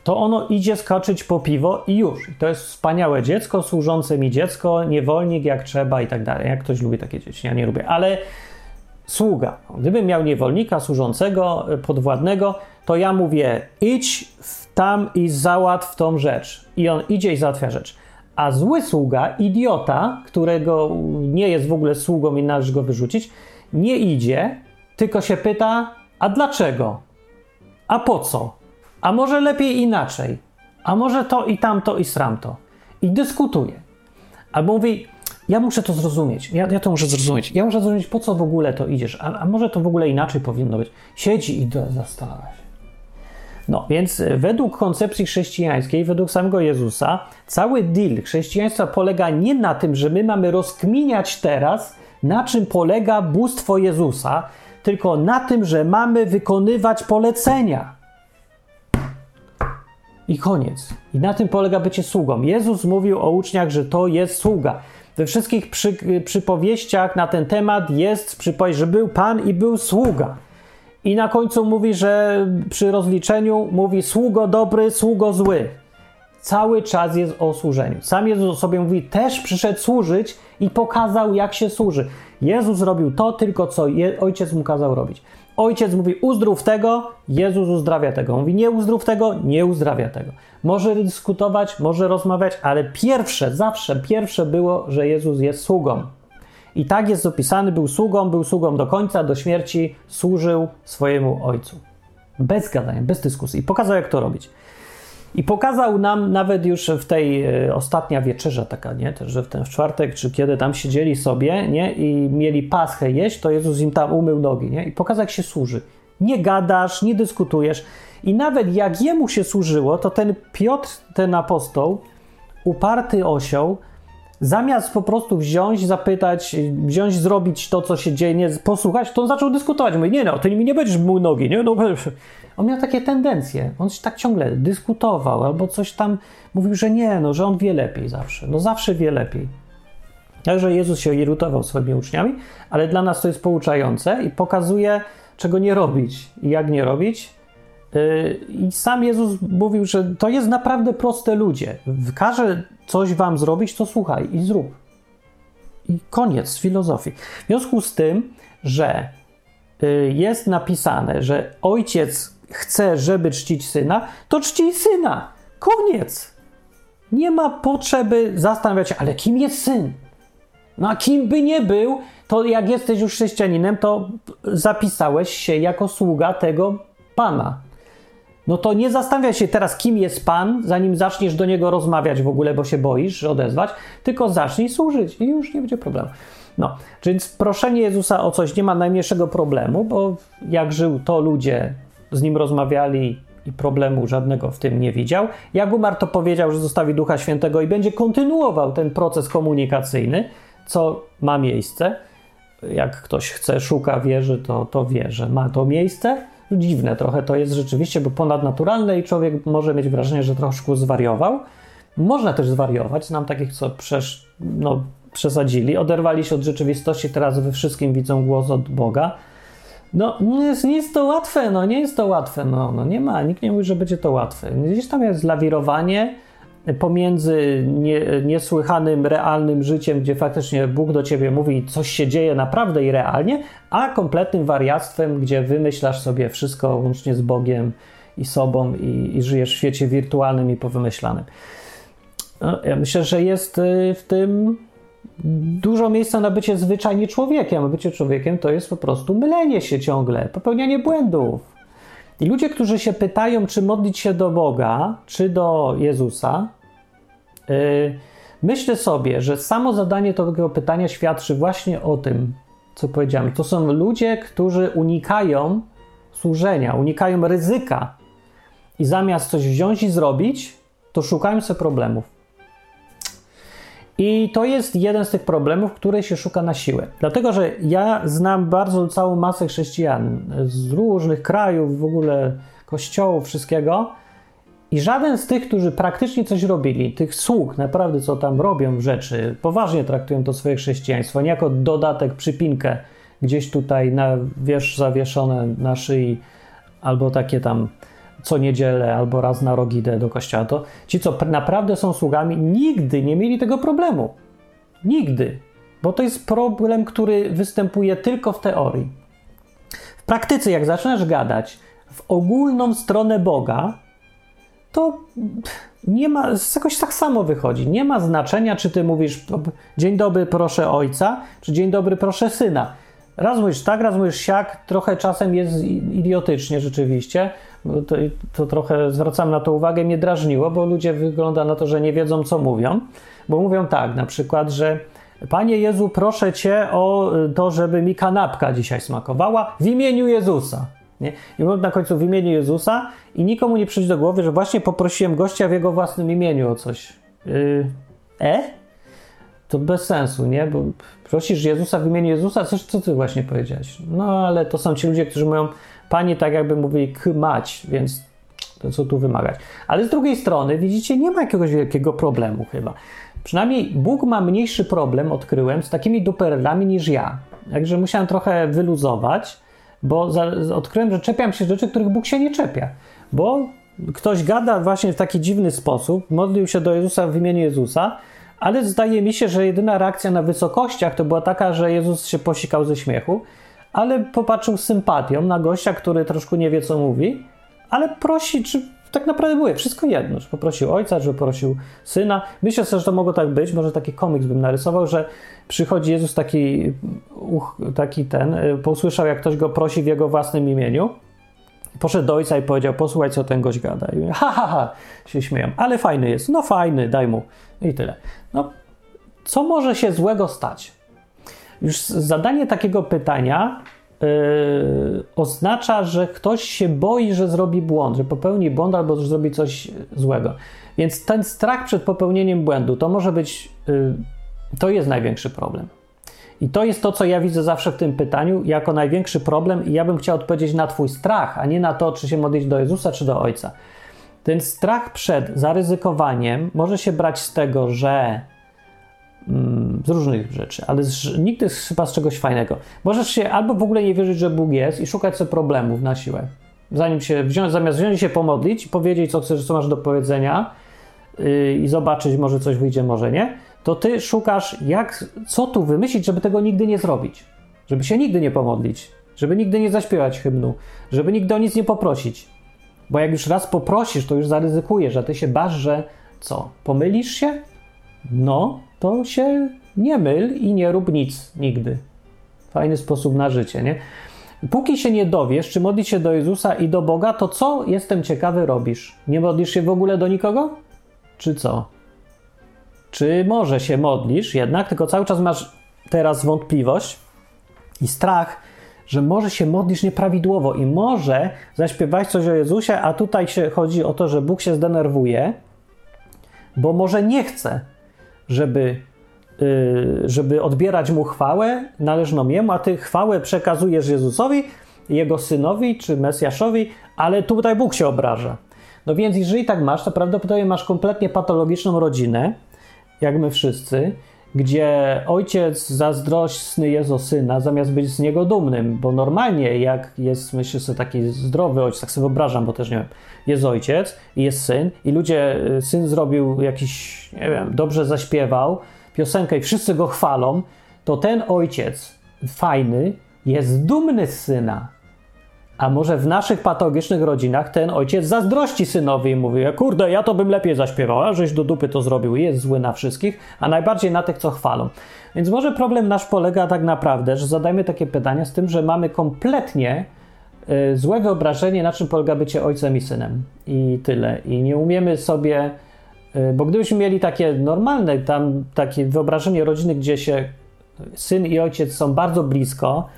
[SPEAKER 1] to ono idzie skoczyć po piwo i już. I to jest wspaniałe dziecko, służące mi dziecko, niewolnik jak trzeba i tak dalej. Jak ktoś lubi takie dzieci, ja nie lubię, ale sługa. Gdybym miał niewolnika służącego, podwładnego, to ja mówię idź tam i załatw tą rzecz. I on idzie i załatwia rzecz. A zły sługa, idiota, którego nie jest w ogóle sługą i należy go wyrzucić, nie idzie, tylko się pyta, a dlaczego? A po co? A może lepiej inaczej? A może to i tamto i sramto? I dyskutuje. Albo mówi, ja muszę to zrozumieć, ja, ja to muszę zrozumieć, ja muszę zrozumieć, po co w ogóle to idziesz, a, a może to w ogóle inaczej powinno być. Siedzi i zastanawia się. No, więc według koncepcji chrześcijańskiej, według samego Jezusa, cały deal chrześcijaństwa polega nie na tym, że my mamy rozkminiać teraz, na czym polega bóstwo Jezusa, tylko na tym, że mamy wykonywać polecenia. I koniec. I na tym polega bycie sługą. Jezus mówił o uczniach, że to jest sługa. We wszystkich przy, przypowieściach na ten temat jest przypowieść, że był Pan i był sługa. I na końcu mówi, że przy rozliczeniu mówi sługo dobry, sługo zły. Cały czas jest o służeniu. Sam Jezus o sobie mówi, też przyszedł służyć i pokazał, jak się służy. Jezus robił to tylko, co ojciec mu kazał robić. Ojciec mówi uzdrów tego, Jezus uzdrawia tego. Mówi nie uzdrów tego, nie uzdrawia tego. Może dyskutować, może rozmawiać, ale pierwsze, zawsze pierwsze było, że Jezus jest sługą. I tak jest opisany, był sługą, był sługą do końca, do śmierci, służył swojemu Ojcu. Bez gadania, bez dyskusji. I pokazał, jak to robić. I pokazał nam nawet już w tej e, ostatnia wieczerza taka, nie? że w ten w czwartek, czy kiedy tam siedzieli sobie, nie? I mieli paschę jeść, to Jezus im tam umył nogi, nie? I pokazał, jak się służy. Nie gadasz, nie dyskutujesz. I nawet jak jemu się służyło, to ten Piotr, ten apostoł, uparty osioł, zamiast po prostu wziąć, zapytać, wziąć, zrobić to, co się dzieje, nie, posłuchać, to on zaczął dyskutować. Mówi, nie no, ty mi nie będziesz mył nogi, nie? No, on miał takie tendencje. On się tak ciągle dyskutował albo coś tam mówił, że nie, no, że on wie lepiej zawsze. No zawsze wie lepiej. Także Jezus się irytował swoimi uczniami, ale dla nas to jest pouczające i pokazuje, czego nie robić i jak nie robić. I sam Jezus mówił, że to jest naprawdę proste ludzie. Każe coś wam zrobić, to słuchaj i zrób. I koniec filozofii. W związku z tym, że yy, jest napisane, że ojciec chce, żeby czcić syna, to czci syna. Koniec. Nie ma potrzeby zastanawiać się, ale kim jest syn? No a kim by nie był, to jak jesteś już chrześcijaninem, to zapisałeś się jako sługa tego Pana. No to nie zastanawia się teraz, kim jest Pan, zanim zaczniesz do niego rozmawiać w ogóle, bo się boisz odezwać, tylko zacznij służyć i już nie będzie problemu. No, więc proszenie Jezusa o coś nie ma najmniejszego problemu, bo jak żył, to ludzie z nim rozmawiali i problemu żadnego w tym nie widział. Jak umarł, to powiedział, że zostawi Ducha Świętego i będzie kontynuował ten proces komunikacyjny, co ma miejsce. Jak ktoś chce, szuka, wierzy, to, to wie, że ma to miejsce. Dziwne trochę to jest rzeczywiście, bo ponadnaturalne i człowiek może mieć wrażenie, że troszkę zwariował. Można też zwariować. Znam takich, co przesz, no, przesadzili, oderwali się od rzeczywistości, teraz we wszystkim widzą głos od Boga. No, nie jest, nie jest to łatwe, no, nie jest to łatwe, no, no, nie ma, nikt nie mówi, że będzie to łatwe. Gdzieś tam jest lawirowanie pomiędzy nie, niesłychanym, realnym życiem, gdzie faktycznie Bóg do ciebie mówi, coś się dzieje naprawdę i realnie, a kompletnym wariactwem, gdzie wymyślasz sobie wszystko łącznie z Bogiem i sobą i, i żyjesz w świecie wirtualnym i powymyślanym. No, ja myślę, że jest y, w tym dużo miejsca na bycie zwyczajnie człowiekiem. Bycie człowiekiem to jest po prostu mylenie się ciągle, popełnianie błędów. I ludzie, którzy się pytają, czy modlić się do Boga, czy do Jezusa, yy, myślę sobie, że samo zadanie tego pytania świadczy właśnie o tym, co powiedziałem. To są ludzie, którzy unikają służenia, unikają ryzyka i zamiast coś wziąć i zrobić, to szukają sobie problemów. I to jest jeden z tych problemów, które się szuka na siłę. Dlatego, że ja znam bardzo całą masę chrześcijan z różnych krajów, w ogóle kościołów, wszystkiego. I żaden z tych, którzy praktycznie coś robili, tych sług, naprawdę co tam robią rzeczy, poważnie traktują to swoje chrześcijaństwo, nie jako dodatek, przypinkę gdzieś tutaj na wierzch zawieszone na szyi, albo takie tam co niedzielę albo raz na rok idę do kościoła, to ci, co naprawdę są sługami, nigdy nie mieli tego problemu. Nigdy. Bo to jest problem, który występuje tylko w teorii. W praktyce, jak zaczynasz gadać w ogólną stronę Boga, to nie ma, jakoś tak samo wychodzi. Nie ma znaczenia, czy ty mówisz dzień dobry, proszę ojca, czy dzień dobry, proszę syna. Raz mówisz tak, raz mówisz siak, trochę czasem jest idiotycznie rzeczywiście, to, to trochę zwracam na to uwagę, mnie drażniło, bo ludzie wygląda na to, że nie wiedzą, co mówią, bo mówią tak, na przykład, że Panie Jezu, proszę Cię o to, żeby mi kanapka dzisiaj smakowała w imieniu Jezusa. Nie? I mówią na końcu w imieniu Jezusa i nikomu nie przyjdzie do głowy, że właśnie poprosiłem gościa w jego własnym imieniu o coś. Yy, e? To bez sensu, nie? Bo prosisz Jezusa w imieniu Jezusa, coś, co ty właśnie powiedziałeś. No ale to są ci ludzie, którzy mówią, Panie tak jakby mówili k mać, więc to co tu wymagać. Ale z drugiej strony, widzicie, nie ma jakiegoś wielkiego problemu chyba. Przynajmniej Bóg ma mniejszy problem, odkryłem, z takimi duperelami niż ja. Także musiałem trochę wyluzować, bo odkryłem, że czepiam się rzeczy, których Bóg się nie czepia. Bo ktoś gada właśnie w taki dziwny sposób, modlił się do Jezusa w imieniu Jezusa, ale zdaje mi się, że jedyna reakcja na wysokościach to była taka, że Jezus się posikał ze śmiechu ale popatrzył z sympatią na gościa, który troszkę nie wie, co mówi, ale prosi, czy tak naprawdę było wszystko jedno, czy poprosił ojca, czy poprosił syna. Myślę sobie, że to mogło tak być, może taki komiks bym narysował, że przychodzi Jezus taki, uch, taki ten, y, posłyszał, jak ktoś go prosi w jego własnym imieniu, poszedł do ojca i powiedział, posłuchaj, co ten gość gada. I ha, ha, ha, się śmieją. Ale fajny jest. No fajny, daj mu. I tyle. No, co może się złego stać? Już zadanie takiego pytania yy, oznacza, że ktoś się boi, że zrobi błąd, że popełni błąd albo że zrobi coś złego. Więc ten strach przed popełnieniem błędu to może być, yy, to jest największy problem. I to jest to, co ja widzę zawsze w tym pytaniu jako największy problem, i ja bym chciał odpowiedzieć na Twój strach, a nie na to, czy się modlić do Jezusa, czy do Ojca. Ten strach przed zaryzykowaniem może się brać z tego, że z różnych rzeczy, ale z, nigdy chyba z czegoś fajnego. Możesz się albo w ogóle nie wierzyć, że Bóg jest i szukać sobie problemów na siłę. Zanim się wziąć, zamiast wziąć się pomodlić powiedzieć, co chcesz, co masz do powiedzenia yy, i zobaczyć, może coś wyjdzie, może nie, to ty szukasz, jak, co tu wymyślić, żeby tego nigdy nie zrobić. Żeby się nigdy nie pomodlić, żeby nigdy nie zaśpiewać hymnu, żeby nigdy o nic nie poprosić. Bo jak już raz poprosisz, to już zaryzykujesz, a ty się basz, że co, pomylisz się? No, to się nie myl i nie rób nic nigdy. Fajny sposób na życie, nie? Póki się nie dowiesz, czy modlić się do Jezusa i do Boga, to co, jestem ciekawy, robisz? Nie modlisz się w ogóle do nikogo? Czy co? Czy może się modlisz jednak, tylko cały czas masz teraz wątpliwość i strach, że może się modlisz nieprawidłowo i może zaśpiewać coś o Jezusie, a tutaj się chodzi o to, że Bóg się zdenerwuje, bo może nie chce, żeby, yy, żeby odbierać mu chwałę należną jemu, a ty chwałę przekazujesz Jezusowi, jego synowi czy Mesjaszowi, ale tutaj Bóg się obraża. No więc jeżeli tak masz, to prawdopodobnie masz kompletnie patologiczną rodzinę, jak my wszyscy, gdzie ojciec zazdrośny jest o syna, zamiast być z niego dumnym, bo normalnie jak jest, myślę sobie, taki zdrowy ojciec, tak sobie wyobrażam, bo też nie wiem, jest ojciec i jest syn i ludzie, y, syn zrobił jakiś, nie wiem, dobrze zaśpiewał piosenkę i wszyscy go chwalą, to ten ojciec fajny jest dumny z syna, a może w naszych patologicznych rodzinach ten ojciec zazdrości synowi i mówi: Kurde, ja to bym lepiej zaśpiewał, a żeś do dupy to zrobił i jest zły na wszystkich, a najbardziej na tych, co chwalą. Więc może problem nasz polega tak naprawdę, że zadajmy takie pytania z tym, że mamy kompletnie y, złe wyobrażenie, na czym polega bycie ojcem i synem. I tyle. I nie umiemy sobie. Y, bo gdybyśmy mieli takie normalne, tam takie wyobrażenie rodziny, gdzie się syn i ojciec są bardzo blisko,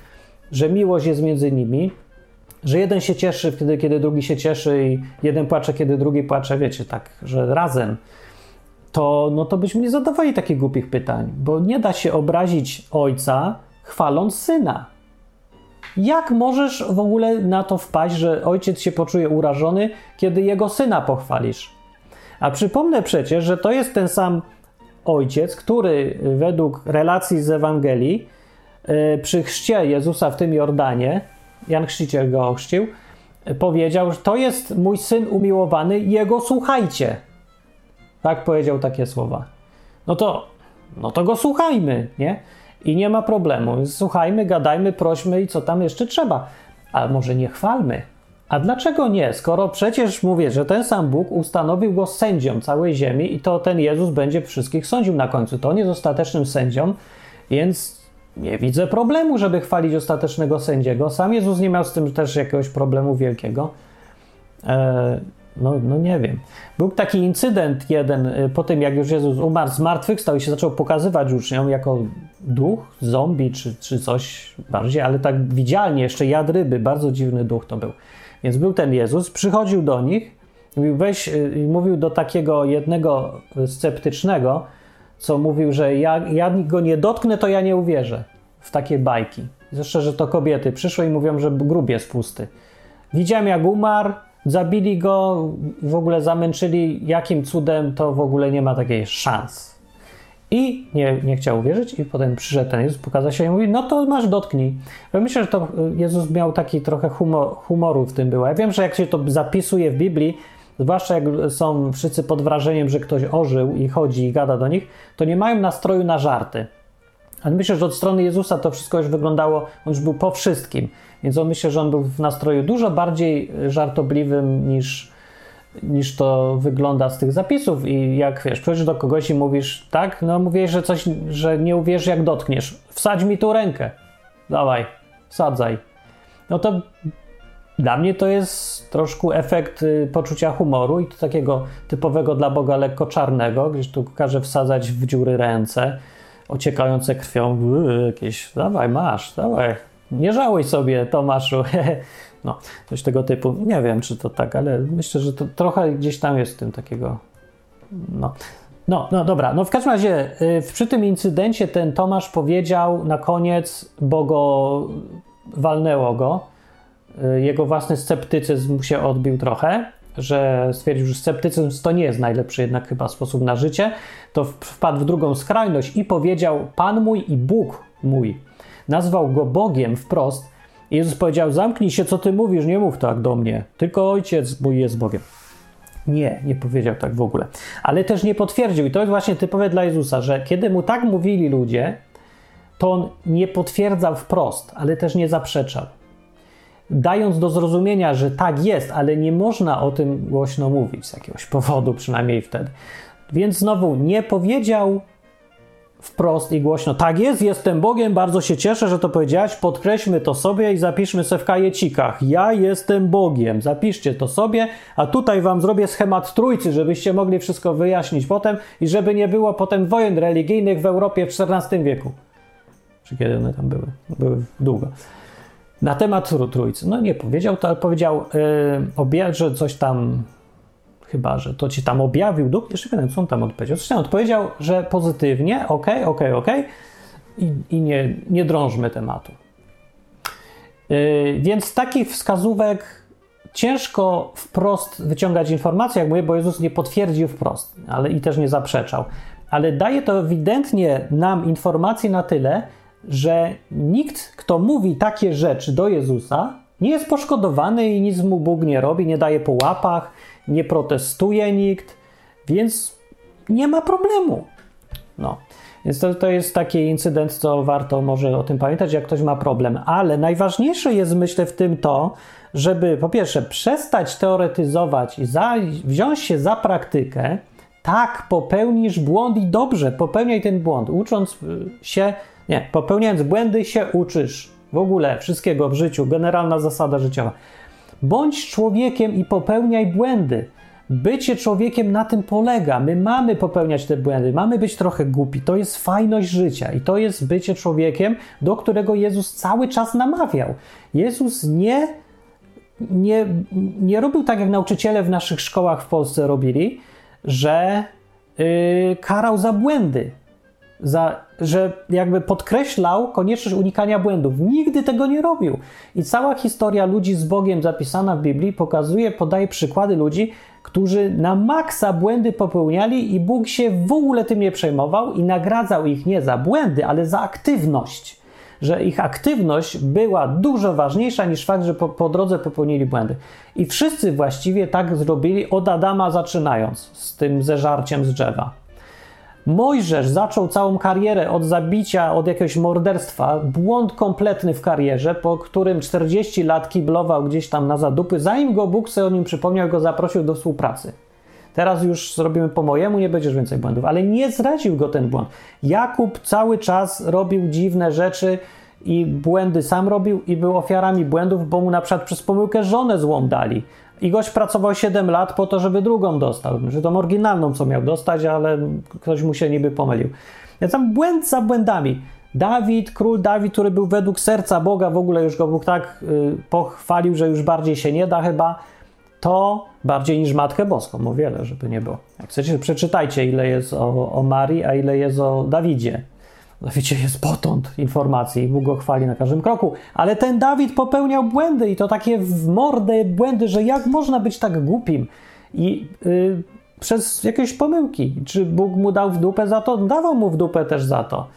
[SPEAKER 1] że miłość jest między nimi, że jeden się cieszy wtedy, kiedy drugi się cieszy i jeden płacze, kiedy drugi płacze, wiecie, tak, że razem, to, no to byśmy nie zadawali takich głupich pytań, bo nie da się obrazić ojca chwaląc syna. Jak możesz w ogóle na to wpaść, że ojciec się poczuje urażony, kiedy jego syna pochwalisz? A przypomnę przecież, że to jest ten sam ojciec, który według relacji z Ewangelii yy, przy chrzcie Jezusa w tym Jordanie Jan Chrzciciel go ochrzcił, powiedział, że to jest mój syn umiłowany, jego słuchajcie. Tak powiedział takie słowa. No to, no to go słuchajmy, nie? I nie ma problemu. Słuchajmy, gadajmy, prośmy i co tam jeszcze trzeba. Ale może nie chwalmy. A dlaczego nie? Skoro przecież mówię, że ten sam Bóg ustanowił go sędzią całej ziemi i to ten Jezus będzie wszystkich sądził na końcu. To on jest ostatecznym sędzią, więc nie widzę problemu, żeby chwalić ostatecznego sędziego. Sam Jezus nie miał z tym też jakiegoś problemu wielkiego. E, no, no nie wiem. Był taki incydent jeden e, po tym, jak już Jezus umarł z martwych, stał i się zaczął pokazywać uczniom jako duch, zombie czy, czy coś bardziej, ale tak widzialnie, jeszcze jad ryby, bardzo dziwny duch to był. Więc był ten Jezus, przychodził do nich weź, e, mówił do takiego jednego sceptycznego, co mówił, że ja, ja go nie dotknę, to ja nie uwierzę w takie bajki. Zresztą, że to kobiety przyszły i mówią, że grób jest pusty. Widziałem, jak umarł, zabili go, w ogóle zamęczyli, jakim cudem to w ogóle nie ma takiej szans. I nie, nie chciał uwierzyć, i potem przyszedł ten Jezus, pokazał się i mówi: No to masz, dotknij. Myślę, że to Jezus miał taki trochę humor, humoru w tym było. Ja wiem, że jak się to zapisuje w Biblii, zwłaszcza jak są wszyscy pod wrażeniem, że ktoś ożył i chodzi i gada do nich, to nie mają nastroju na żarty. Ale myślę, że od strony Jezusa to wszystko już wyglądało, on już był po wszystkim. Więc on myślę, że on był w nastroju dużo bardziej żartobliwym niż, niż to wygląda z tych zapisów. I jak wiesz, przychodzisz do kogoś i mówisz, tak, no mówisz, że coś, że nie uwierzysz, jak dotkniesz. Wsadź mi tu rękę. Dawaj, wsadzaj. No to dla mnie to jest troszkę efekt y, poczucia humoru i to takiego typowego dla Boga lekko czarnego, gdzieś tu każe wsadzać w dziury ręce ociekające krwią, jakieś, dawaj, masz, dawaj, nie żałuj sobie, Tomaszu. No, coś tego typu. Nie wiem, czy to tak, ale myślę, że to trochę gdzieś tam jest w tym takiego. No. No, no dobra, no w każdym razie y, przy tym incydencie ten Tomasz powiedział na koniec, bo go walnęło go, jego własny sceptycyzm się odbił trochę, że stwierdził, że sceptycyzm to nie jest najlepszy jednak chyba sposób na życie, to wpadł w drugą skrajność i powiedział: Pan mój i Bóg mój. Nazwał go Bogiem wprost. Jezus powiedział: Zamknij się, co ty mówisz, nie mów tak do mnie, tylko ojciec mój jest Bogiem. Nie, nie powiedział tak w ogóle. Ale też nie potwierdził, i to jest właśnie typowe dla Jezusa, że kiedy mu tak mówili ludzie, to on nie potwierdzał wprost, ale też nie zaprzeczał dając do zrozumienia, że tak jest, ale nie można o tym głośno mówić z jakiegoś powodu, przynajmniej wtedy. Więc znowu nie powiedział wprost i głośno: Tak jest, jestem Bogiem, bardzo się cieszę, że to powiedziałeś. Podkreślmy to sobie i zapiszmy sobie w kajecikach. Ja jestem Bogiem. Zapiszcie to sobie, a tutaj wam zrobię schemat trójcy, żebyście mogli wszystko wyjaśnić potem i żeby nie było potem wojen religijnych w Europie w XIV wieku. Czy kiedy one tam były? Były długo. Na temat trójcy. No nie powiedział to, ale powiedział, yy, że coś tam chyba, że to ci tam objawił duch, jeszcze nie wiem, co on tam odpowiedział. Zresztą odpowiedział, że pozytywnie, ok, ok, ok i, i nie, nie drążmy tematu. Yy, więc takich wskazówek ciężko wprost wyciągać informacje, jak mówię, bo Jezus nie potwierdził wprost, ale i też nie zaprzeczał. Ale daje to ewidentnie nam informacje na tyle, że nikt, kto mówi takie rzeczy do Jezusa, nie jest poszkodowany i nic mu Bóg nie robi, nie daje po łapach, nie protestuje nikt, więc nie ma problemu. No. Więc to, to jest taki incydent, co warto może o tym pamiętać, jak ktoś ma problem. Ale najważniejsze jest, myślę, w tym to, żeby po pierwsze przestać teoretyzować i za, wziąć się za praktykę. Tak, popełnisz błąd i dobrze, popełniaj ten błąd. Ucząc y, się, nie, popełniając błędy się uczysz. W ogóle wszystkiego w życiu, generalna zasada życiowa. Bądź człowiekiem i popełniaj błędy. Bycie człowiekiem na tym polega. My mamy popełniać te błędy, mamy być trochę głupi. To jest fajność życia i to jest bycie człowiekiem, do którego Jezus cały czas namawiał. Jezus nie, nie, nie robił tak, jak nauczyciele w naszych szkołach w Polsce robili, że yy, karał za błędy za, że jakby podkreślał konieczność unikania błędów. Nigdy tego nie robił. I cała historia ludzi z Bogiem zapisana w Biblii pokazuje, podaje przykłady ludzi, którzy na maksa błędy popełniali i Bóg się w ogóle tym nie przejmował i nagradzał ich nie za błędy, ale za aktywność. Że ich aktywność była dużo ważniejsza niż fakt, że po, po drodze popełnili błędy. I wszyscy właściwie tak zrobili od Adama zaczynając z tym zeżarciem z drzewa. Mojżesz zaczął całą karierę od zabicia, od jakiegoś morderstwa, błąd kompletny w karierze, po którym 40 lat kiblował gdzieś tam na zadupy, zanim go Bóg sobie o nim przypomniał, go zaprosił do współpracy. Teraz już zrobimy po mojemu, nie będziesz więcej błędów, ale nie zraził go ten błąd. Jakub cały czas robił dziwne rzeczy i błędy sam robił i był ofiarami błędów, bo mu na przykład przez pomyłkę żonę złą dali. I gość pracował 7 lat po to, żeby drugą dostał. Że tą oryginalną, co miał dostać, ale ktoś mu się niby pomylił. Więc tam błęd za błędami. Dawid, król Dawid, który był według serca Boga, w ogóle już go Bóg tak y, pochwalił, że już bardziej się nie da chyba, to bardziej niż Matkę Boską, o wiele, żeby nie było. Jak chcecie, przeczytajcie, ile jest o, o Marii, a ile jest o Dawidzie. No wiecie, jest potąd informacji Bóg go chwali na każdym kroku. Ale ten Dawid popełniał błędy i to takie w mordę błędy, że jak można być tak głupim? I yy, przez jakieś pomyłki. Czy Bóg mu dał w dupę za to? Dawał mu w dupę też za to.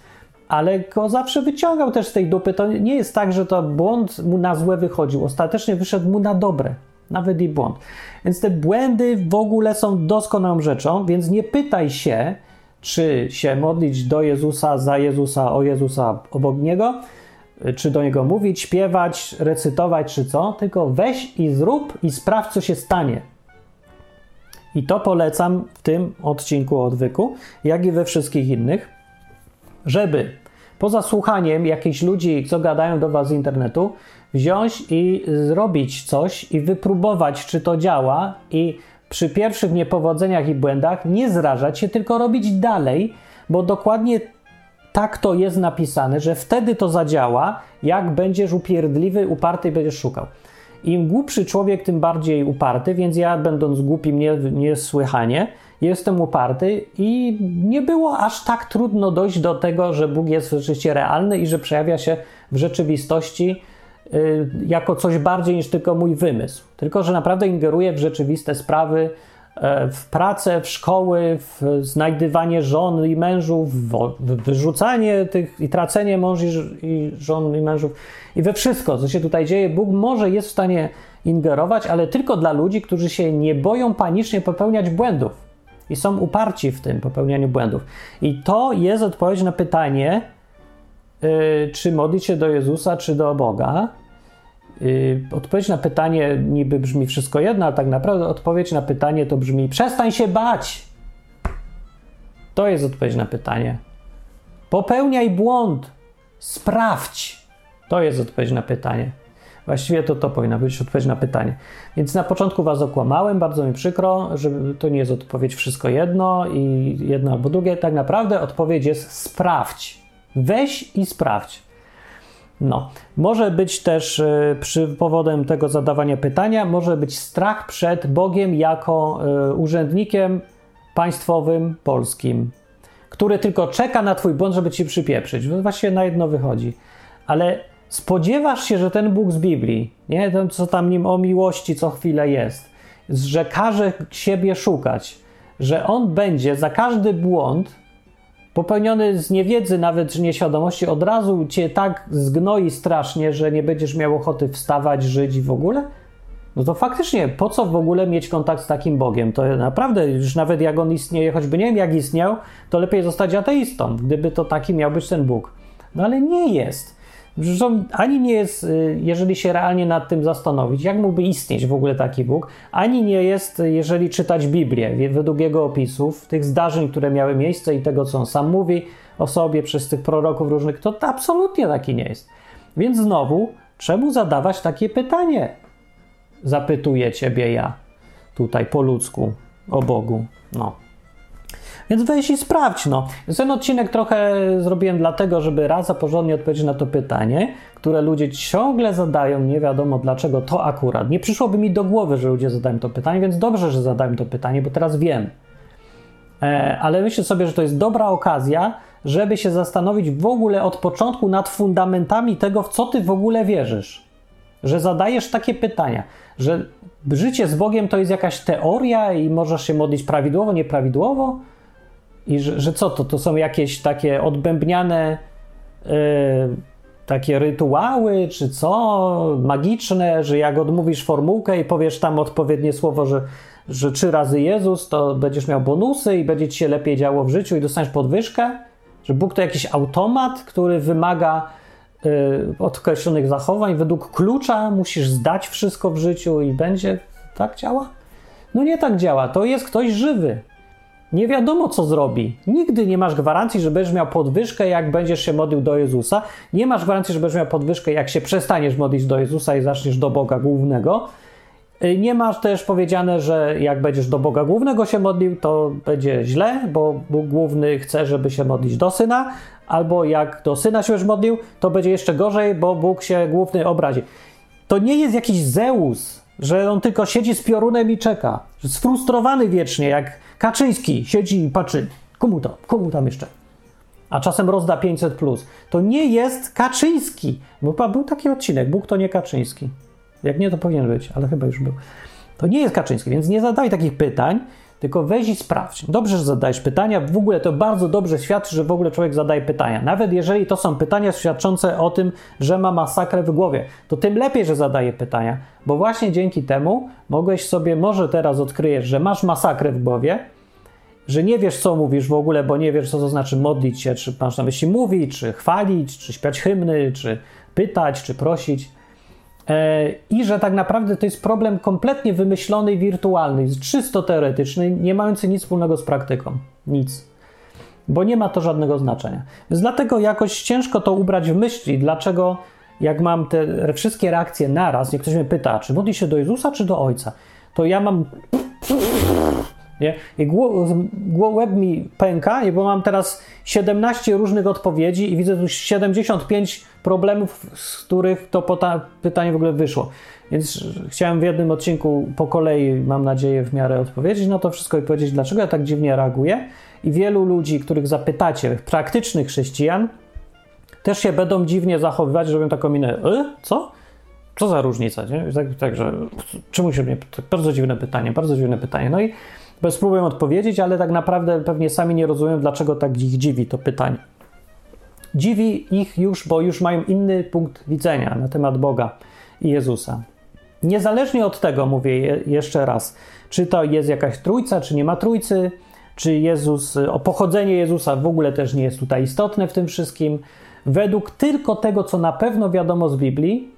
[SPEAKER 1] Ale go zawsze wyciągał też z tej dupy. To nie jest tak, że to błąd mu na złe wychodził. Ostatecznie wyszedł mu na dobre. Nawet i błąd. Więc te błędy w ogóle są doskonałą rzeczą, więc nie pytaj się, czy się modlić do Jezusa, za Jezusa, o Jezusa, obok Niego, czy do Niego mówić, śpiewać, recytować, czy co, tylko weź i zrób i sprawdź, co się stanie. I to polecam w tym odcinku odwyku, jak i we wszystkich innych, żeby poza słuchaniem jakichś ludzi, co gadają do Was z internetu, wziąć i zrobić coś i wypróbować, czy to działa i przy pierwszych niepowodzeniach i błędach nie zrażać się, tylko robić dalej, bo dokładnie tak to jest napisane, że wtedy to zadziała, jak będziesz upierdliwy, uparty i będziesz szukał. Im głupszy człowiek, tym bardziej uparty, więc ja, będąc głupim nie, niesłychanie, jestem uparty i nie było aż tak trudno dojść do tego, że Bóg jest rzeczywiście realny i że przejawia się w rzeczywistości jako coś bardziej niż tylko mój wymysł. Tylko, że naprawdę ingeruje w rzeczywiste sprawy, e, w pracę, w szkoły, w znajdywanie żon i mężów, w wyrzucanie tych i tracenie męży i żon i mężów i we wszystko, co się tutaj dzieje. Bóg może jest w stanie ingerować, ale tylko dla ludzi, którzy się nie boją panicznie popełniać błędów i są uparci w tym popełnianiu błędów. I to jest odpowiedź na pytanie, Y, czy modlić się do Jezusa, czy do Boga. Y, odpowiedź na pytanie niby brzmi wszystko jedno, a tak naprawdę odpowiedź na pytanie to brzmi: przestań się bać. To jest odpowiedź na pytanie. Popełniaj błąd, sprawdź. To jest odpowiedź na pytanie. Właściwie to to powinna być odpowiedź na pytanie. Więc na początku was okłamałem, bardzo mi przykro, że to nie jest odpowiedź wszystko jedno i jedno albo drugie. Tak naprawdę odpowiedź jest sprawdź. Weź i sprawdź. No, może być też y, przy powodem tego zadawania pytania, może być strach przed Bogiem jako y, urzędnikiem państwowym polskim, który tylko czeka na twój błąd, żeby ci przypieprzyć. Właściwie na jedno wychodzi. Ale spodziewasz się, że ten Bóg z Biblii, nie, ten co tam nim o miłości co chwilę jest, że każe siebie szukać, że on będzie za każdy błąd popełniony z niewiedzy, nawet z nieświadomości, od razu cię tak zgnoi strasznie, że nie będziesz miał ochoty wstawać, żyć i w ogóle? No to faktycznie, po co w ogóle mieć kontakt z takim Bogiem? To naprawdę, już nawet jak on istnieje, choćby nie wiem jak istniał, to lepiej zostać ateistą, gdyby to taki miał być ten Bóg. No ale nie jest. Zresztą ani nie jest, y, jeżeli się realnie nad tym zastanowić, jak mógłby istnieć w ogóle taki Bóg, ani nie jest, jeżeli czytać Biblię według jego opisów, tych zdarzeń, które miały miejsce i tego, co on sam mówi o sobie przez tych proroków różnych, to absolutnie taki nie jest. Więc znowu, czemu zadawać takie pytanie? Zapytuję ciebie ja, tutaj po ludzku, o Bogu. No. Więc weź i sprawdź, no. Ten odcinek trochę zrobiłem dlatego, żeby raz a porządnie odpowiedzieć na to pytanie, które ludzie ciągle zadają, nie wiadomo dlaczego to akurat. Nie przyszłoby mi do głowy, że ludzie zadają to pytanie, więc dobrze, że zadałem to pytanie, bo teraz wiem. E, ale myślę sobie, że to jest dobra okazja, żeby się zastanowić w ogóle od początku nad fundamentami tego, w co ty w ogóle wierzysz. Że zadajesz takie pytania, że życie z Bogiem to jest jakaś teoria i możesz się modlić prawidłowo, nieprawidłowo, i że, że co to? To są jakieś takie odbębniane yy, takie rytuały, czy co? Magiczne, że jak odmówisz formułkę i powiesz tam odpowiednie słowo, że, że trzy razy Jezus, to będziesz miał bonusy i będzie ci się lepiej działo w życiu i dostaniesz podwyżkę? Że Bóg to jakiś automat, który wymaga yy, określonych zachowań. Według klucza musisz zdać wszystko w życiu i będzie tak działa? No nie tak działa. To jest ktoś żywy. Nie wiadomo, co zrobi. Nigdy nie masz gwarancji, że będziesz miał podwyżkę, jak będziesz się modlił do Jezusa. Nie masz gwarancji, że będziesz miał podwyżkę, jak się przestaniesz modlić do Jezusa i zaczniesz do Boga głównego. Y, nie masz też powiedziane, że jak będziesz do Boga głównego się modlił, to będzie źle, bo Bóg główny chce, żeby się modlić do syna, albo jak do syna się już modlił, to będzie jeszcze gorzej, bo Bóg się główny obrazi. To nie jest jakiś Zeus, że on tylko siedzi z piorunem i czeka. Sfrustrowany wiecznie, jak Kaczyński siedzi i patrzy, komu to, komu tam jeszcze? A czasem rozda 500. Plus. To nie jest Kaczyński. Bo był taki odcinek, Bóg to nie Kaczyński. Jak nie, to powinien być, ale chyba już był. To nie jest Kaczyński, więc nie zadaj takich pytań, tylko weź i sprawdź. Dobrze, że zadajesz pytania. W ogóle to bardzo dobrze świadczy, że w ogóle człowiek zadaje pytania. Nawet jeżeli to są pytania świadczące o tym, że ma masakrę w głowie, to tym lepiej, że zadaje pytania, bo właśnie dzięki temu mogłeś sobie, może teraz odkryjesz, że masz masakrę w głowie, że nie wiesz, co mówisz w ogóle, bo nie wiesz, co to znaczy modlić się, czy masz na myśli mówić, czy chwalić, czy śpiać hymny, czy pytać, czy prosić. E, I że tak naprawdę to jest problem kompletnie wymyślony i wirtualny, czysto teoretyczny, nie mający nic wspólnego z praktyką. Nic. Bo nie ma to żadnego znaczenia. Więc dlatego jakoś ciężko to ubrać w myśli, dlaczego jak mam te wszystkie reakcje naraz, jak ktoś mnie pyta, czy modli się do Jezusa, czy do Ojca, to ja mam nie? I łeb mi pęka, bo mam teraz 17 różnych odpowiedzi i widzę tu 75 problemów, z których to pytanie w ogóle wyszło. Więc chciałem w jednym odcinku po kolei, mam nadzieję, w miarę odpowiedzieć na to wszystko i powiedzieć, dlaczego ja tak dziwnie reaguję. I wielu ludzi, których zapytacie, praktycznych chrześcijan, też się będą dziwnie zachowywać, robią taką minę, y? co? Co za różnica, nie? Tak, także, czemu się mnie, bardzo dziwne pytanie, bardzo dziwne pytanie. No i spróbuję odpowiedzieć, ale tak naprawdę pewnie sami nie rozumiem, dlaczego tak ich dziwi to pytanie. Dziwi ich już, bo już mają inny punkt widzenia na temat Boga i Jezusa. Niezależnie od tego, mówię je, jeszcze raz, czy to jest jakaś trójca, czy nie ma trójcy, czy Jezus, o pochodzenie Jezusa w ogóle też nie jest tutaj istotne w tym wszystkim. Według tylko tego, co na pewno wiadomo z Biblii,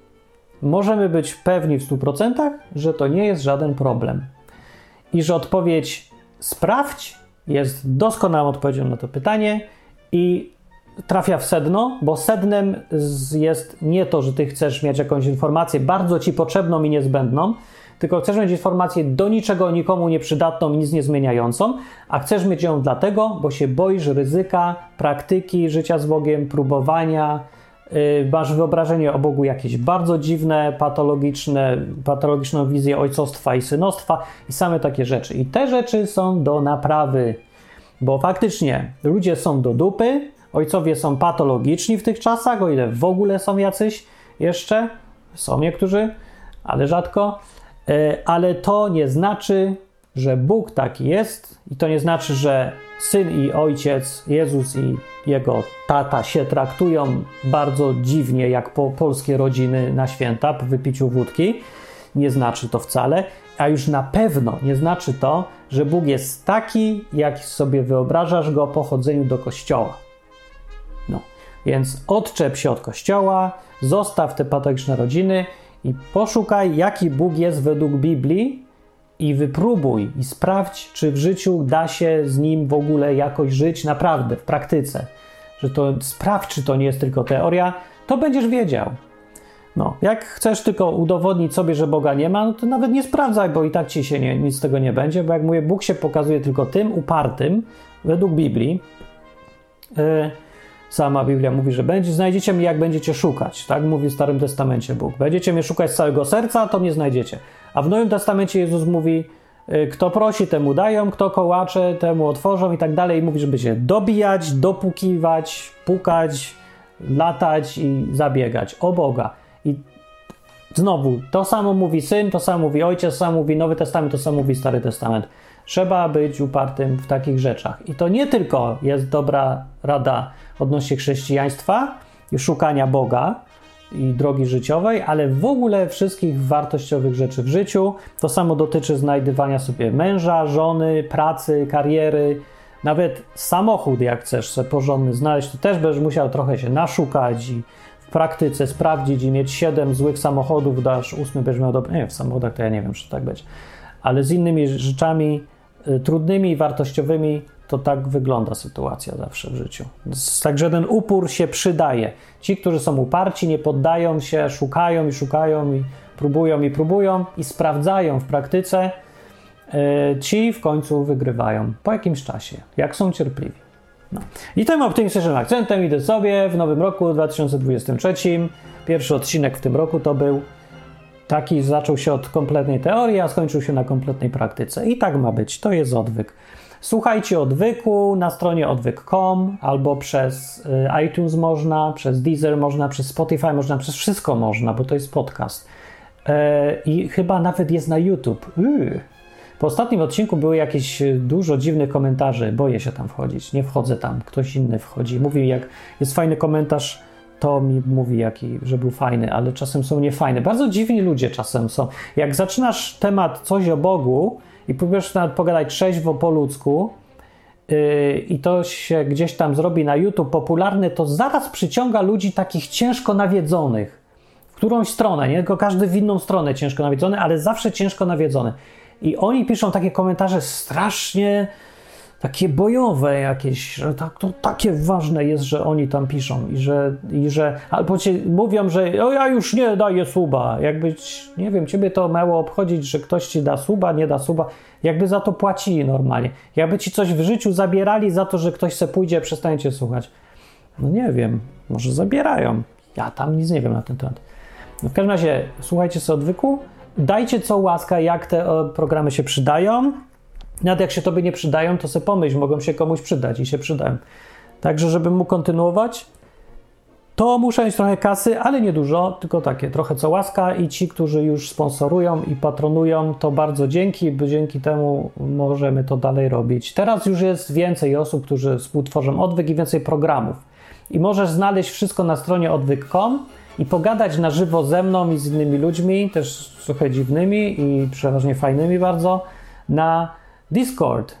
[SPEAKER 1] możemy być pewni w 100%, że to nie jest żaden problem i że odpowiedź sprawdź jest doskonałą odpowiedzią na to pytanie i trafia w sedno, bo sednem jest nie to, że ty chcesz mieć jakąś informację bardzo ci potrzebną i niezbędną, tylko chcesz mieć informację do niczego, nikomu nieprzydatną, nic nie zmieniającą, a chcesz mieć ją dlatego, bo się boisz ryzyka, praktyki życia z Bogiem, próbowania, masz wyobrażenie o Bogu jakieś bardzo dziwne, patologiczne, patologiczną wizję ojcostwa i synostwa i same takie rzeczy. I te rzeczy są do naprawy, bo faktycznie ludzie są do dupy, ojcowie są patologiczni w tych czasach, o ile w ogóle są jacyś jeszcze, są niektórzy, ale rzadko E, ale to nie znaczy, że Bóg taki jest, i to nie znaczy, że syn i ojciec, Jezus i jego tata się traktują bardzo dziwnie, jak po polskie rodziny na święta po wypiciu wódki. Nie znaczy to wcale, a już na pewno nie znaczy to, że Bóg jest taki, jak sobie wyobrażasz go po chodzeniu do kościoła. No, więc odczep się od kościoła, zostaw te patologiczne rodziny i poszukaj, jaki Bóg jest według Biblii i wypróbuj i sprawdź, czy w życiu da się z nim w ogóle jakoś żyć naprawdę, w praktyce. Że to sprawdź, czy to nie jest tylko teoria, to będziesz wiedział. No, jak chcesz tylko udowodnić sobie, że Boga nie ma, no to nawet nie sprawdzaj, bo i tak ci się nie, nic z tego nie będzie, bo jak mówię, Bóg się pokazuje tylko tym upartym, według Biblii. Yy, Sama Biblia mówi, że będzie, znajdziecie mnie, jak będziecie szukać. Tak mówi w Starym Testamencie Bóg. Będziecie mnie szukać z całego serca, to mnie znajdziecie. A w Nowym Testamencie Jezus mówi, y, kto prosi, temu dają, kto kołacze, temu otworzą i tak dalej. I mówi, żeby się dobijać, dopukiwać, pukać, latać i zabiegać o Boga. I znowu, to samo mówi Syn, to samo mówi Ojciec, to samo mówi Nowy Testament, to samo mówi Stary Testament. Trzeba być upartym w takich rzeczach. I to nie tylko jest dobra rada odnośnie chrześcijaństwa i szukania Boga i drogi życiowej, ale w ogóle wszystkich wartościowych rzeczy w życiu. To samo dotyczy znajdywania sobie męża, żony, pracy, kariery, nawet samochód, jak chcesz sobie porządny znaleźć, to też będziesz musiał trochę się naszukać i w praktyce sprawdzić i mieć siedem złych samochodów, dasz ósmy, będziesz miał dobry. Nie, w samochodach to ja nie wiem, czy tak będzie. Ale z innymi rzeczami y, trudnymi i wartościowymi to tak wygląda sytuacja zawsze w życiu. Także ten upór się przydaje. Ci, którzy są uparci, nie poddają się, szukają i szukają i próbują i próbują i sprawdzają w praktyce, e, ci w końcu wygrywają po jakimś czasie, jak są cierpliwi. No. I tym optymistycznym akcentem idę sobie w nowym roku 2023. Pierwszy odcinek w tym roku to był taki, zaczął się od kompletnej teorii, a skończył się na kompletnej praktyce. I tak ma być, to jest odwyk. Słuchajcie odwyku na stronie odwyk.com albo przez y, iTunes można, przez Deezer można, przez Spotify można, przez wszystko można, bo to jest podcast. E, I chyba nawet jest na YouTube. Yy. Po ostatnim odcinku były jakieś y, dużo dziwnych komentarzy. Boję się tam wchodzić. Nie wchodzę tam. Ktoś inny wchodzi. Mówi, jak jest fajny komentarz, to mi mówi, jaki, że był fajny, ale czasem są niefajne. Bardzo dziwni ludzie czasem są. Jak zaczynasz temat coś o Bogu, i próbujesz nawet pogadać trzeźwo po ludzku yy, i to się gdzieś tam zrobi na YouTube popularny, to zaraz przyciąga ludzi takich ciężko nawiedzonych. W którąś stronę, nie tylko każdy w inną stronę ciężko nawiedzony, ale zawsze ciężko nawiedzony. I oni piszą takie komentarze strasznie takie bojowe jakieś, że tak, to takie ważne jest, że oni tam piszą i że, i że albo ci mówią, że o, ja już nie daję suba, jakby, nie wiem, ciebie to miało obchodzić, że ktoś ci da suba, nie da suba, jakby za to płacili normalnie, jakby ci coś w życiu zabierali za to, że ktoś se pójdzie, przestańcie słuchać. No nie wiem, może zabierają, ja tam nic nie wiem na ten temat. No w każdym razie, słuchajcie sobie odwyku, dajcie co łaska, jak te programy się przydają, nawet jak się tobie nie przydają, to sobie pomyśl, mogą się komuś przydać i się przydają. Także, żebym mógł kontynuować, to muszę mieć trochę kasy, ale nie dużo, tylko takie trochę co łaska i ci, którzy już sponsorują i patronują, to bardzo dzięki, bo dzięki temu możemy to dalej robić. Teraz już jest więcej osób, którzy współtworzą odwyk i więcej programów. I możesz znaleźć wszystko na stronie odwyk.com i pogadać na żywo ze mną i z innymi ludźmi, też trochę dziwnymi i przeważnie fajnymi bardzo, na Discord.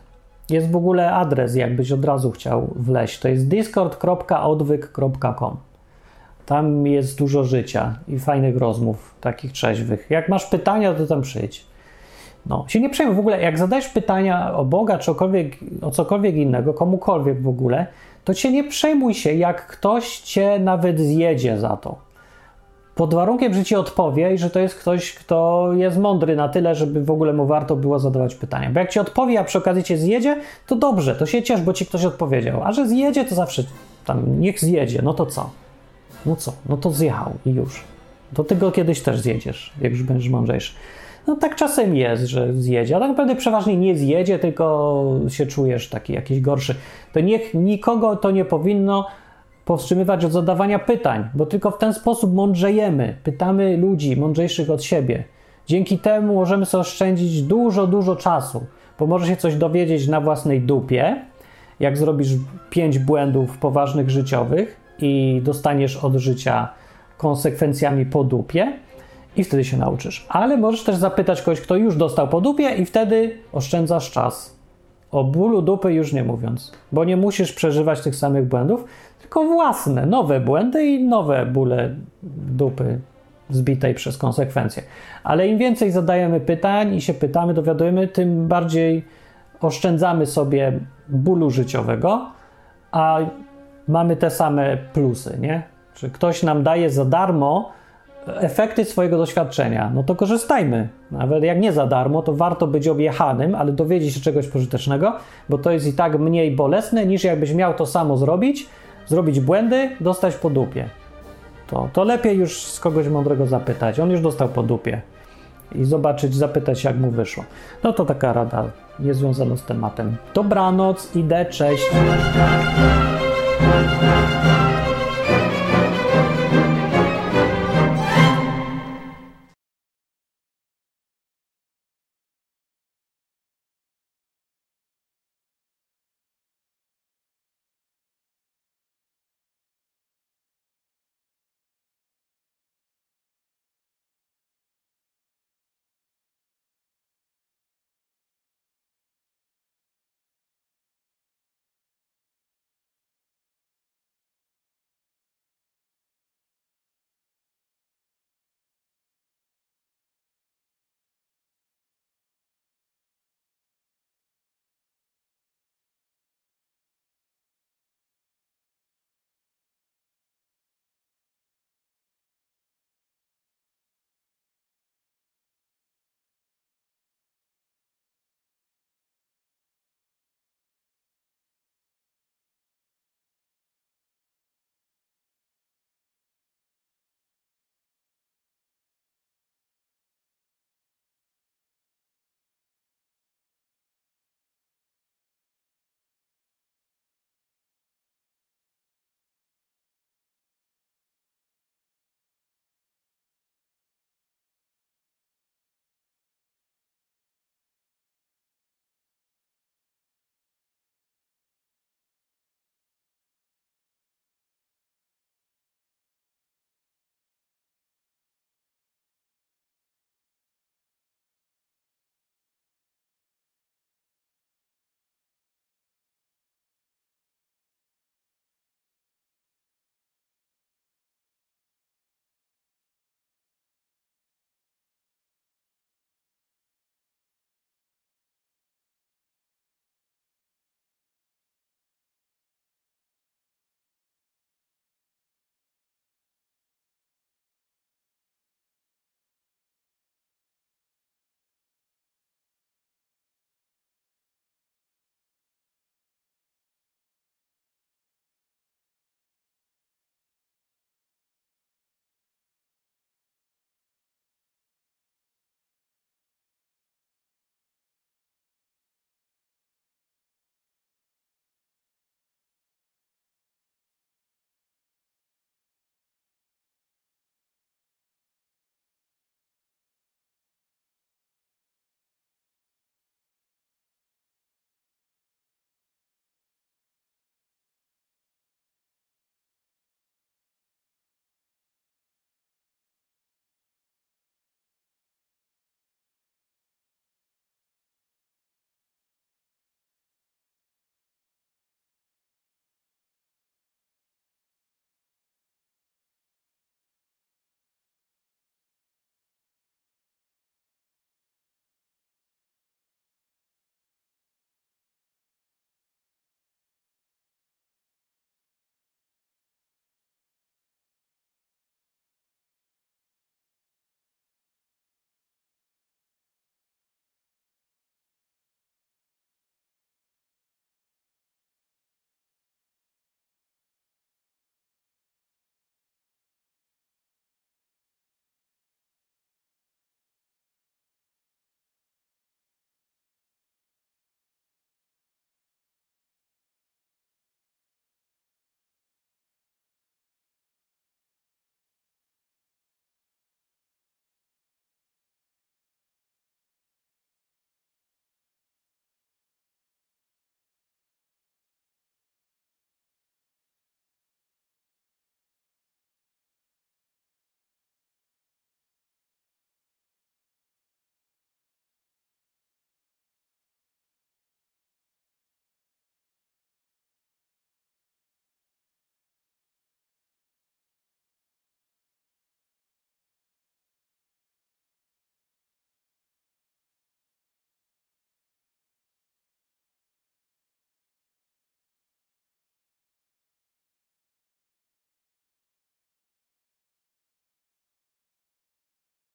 [SPEAKER 1] Jest w ogóle adres, jakbyś od razu chciał wleźć. To jest discord.odwyk.com. Tam jest dużo życia i fajnych rozmów, takich trzeźwych. Jak masz pytania, to tam przyjdź. No, się nie przejmuj w ogóle, jak zadajesz pytania o Boga czy o cokolwiek innego, komukolwiek w ogóle, to cię nie przejmuj się, jak ktoś cię nawet zjedzie za to. Pod warunkiem, że ci odpowie i że to jest ktoś, kto jest mądry na tyle, żeby w ogóle mu warto było zadawać pytania. Bo jak ci odpowie, a przy okazji cię zjedzie, to dobrze, to się ciesz, bo ci ktoś odpowiedział. A że zjedzie, to zawsze tam niech zjedzie, no to co? No co? No to zjechał i już. To ty go kiedyś też zjedziesz, jak już będziesz mądrzejszy. No tak czasem jest, że zjedzie, a tak naprawdę przeważnie nie zjedzie, tylko się czujesz taki jakiś gorszy. To niech nikogo to nie powinno powstrzymywać od zadawania pytań, bo tylko w ten sposób mądrzejemy. Pytamy ludzi mądrzejszych od siebie. Dzięki temu możemy sobie oszczędzić dużo, dużo czasu, bo może się coś dowiedzieć na własnej dupie, jak zrobisz pięć błędów poważnych życiowych i dostaniesz od życia konsekwencjami po dupie i wtedy się nauczysz. Ale możesz też zapytać kogoś, kto już dostał po dupie i wtedy oszczędzasz czas. O bólu dupy już nie mówiąc, bo nie musisz przeżywać tych samych błędów, tylko własne, nowe błędy i nowe bóle dupy zbitej przez konsekwencje. Ale im więcej zadajemy pytań i się pytamy, dowiadujemy, tym bardziej oszczędzamy sobie bólu życiowego, a mamy te same plusy, nie? Czy ktoś nam daje za darmo efekty swojego doświadczenia, no to korzystajmy. Nawet jak nie za darmo, to warto być objechanym, ale dowiedzieć się czegoś pożytecznego, bo to jest i tak mniej bolesne, niż jakbyś miał to samo zrobić, zrobić błędy, dostać po dupie. To, to lepiej już z kogoś mądrego zapytać. On już dostał po dupie. I zobaczyć, zapytać, jak mu wyszło. No to taka rada jest związana z tematem. Dobranoc, idę, cześć.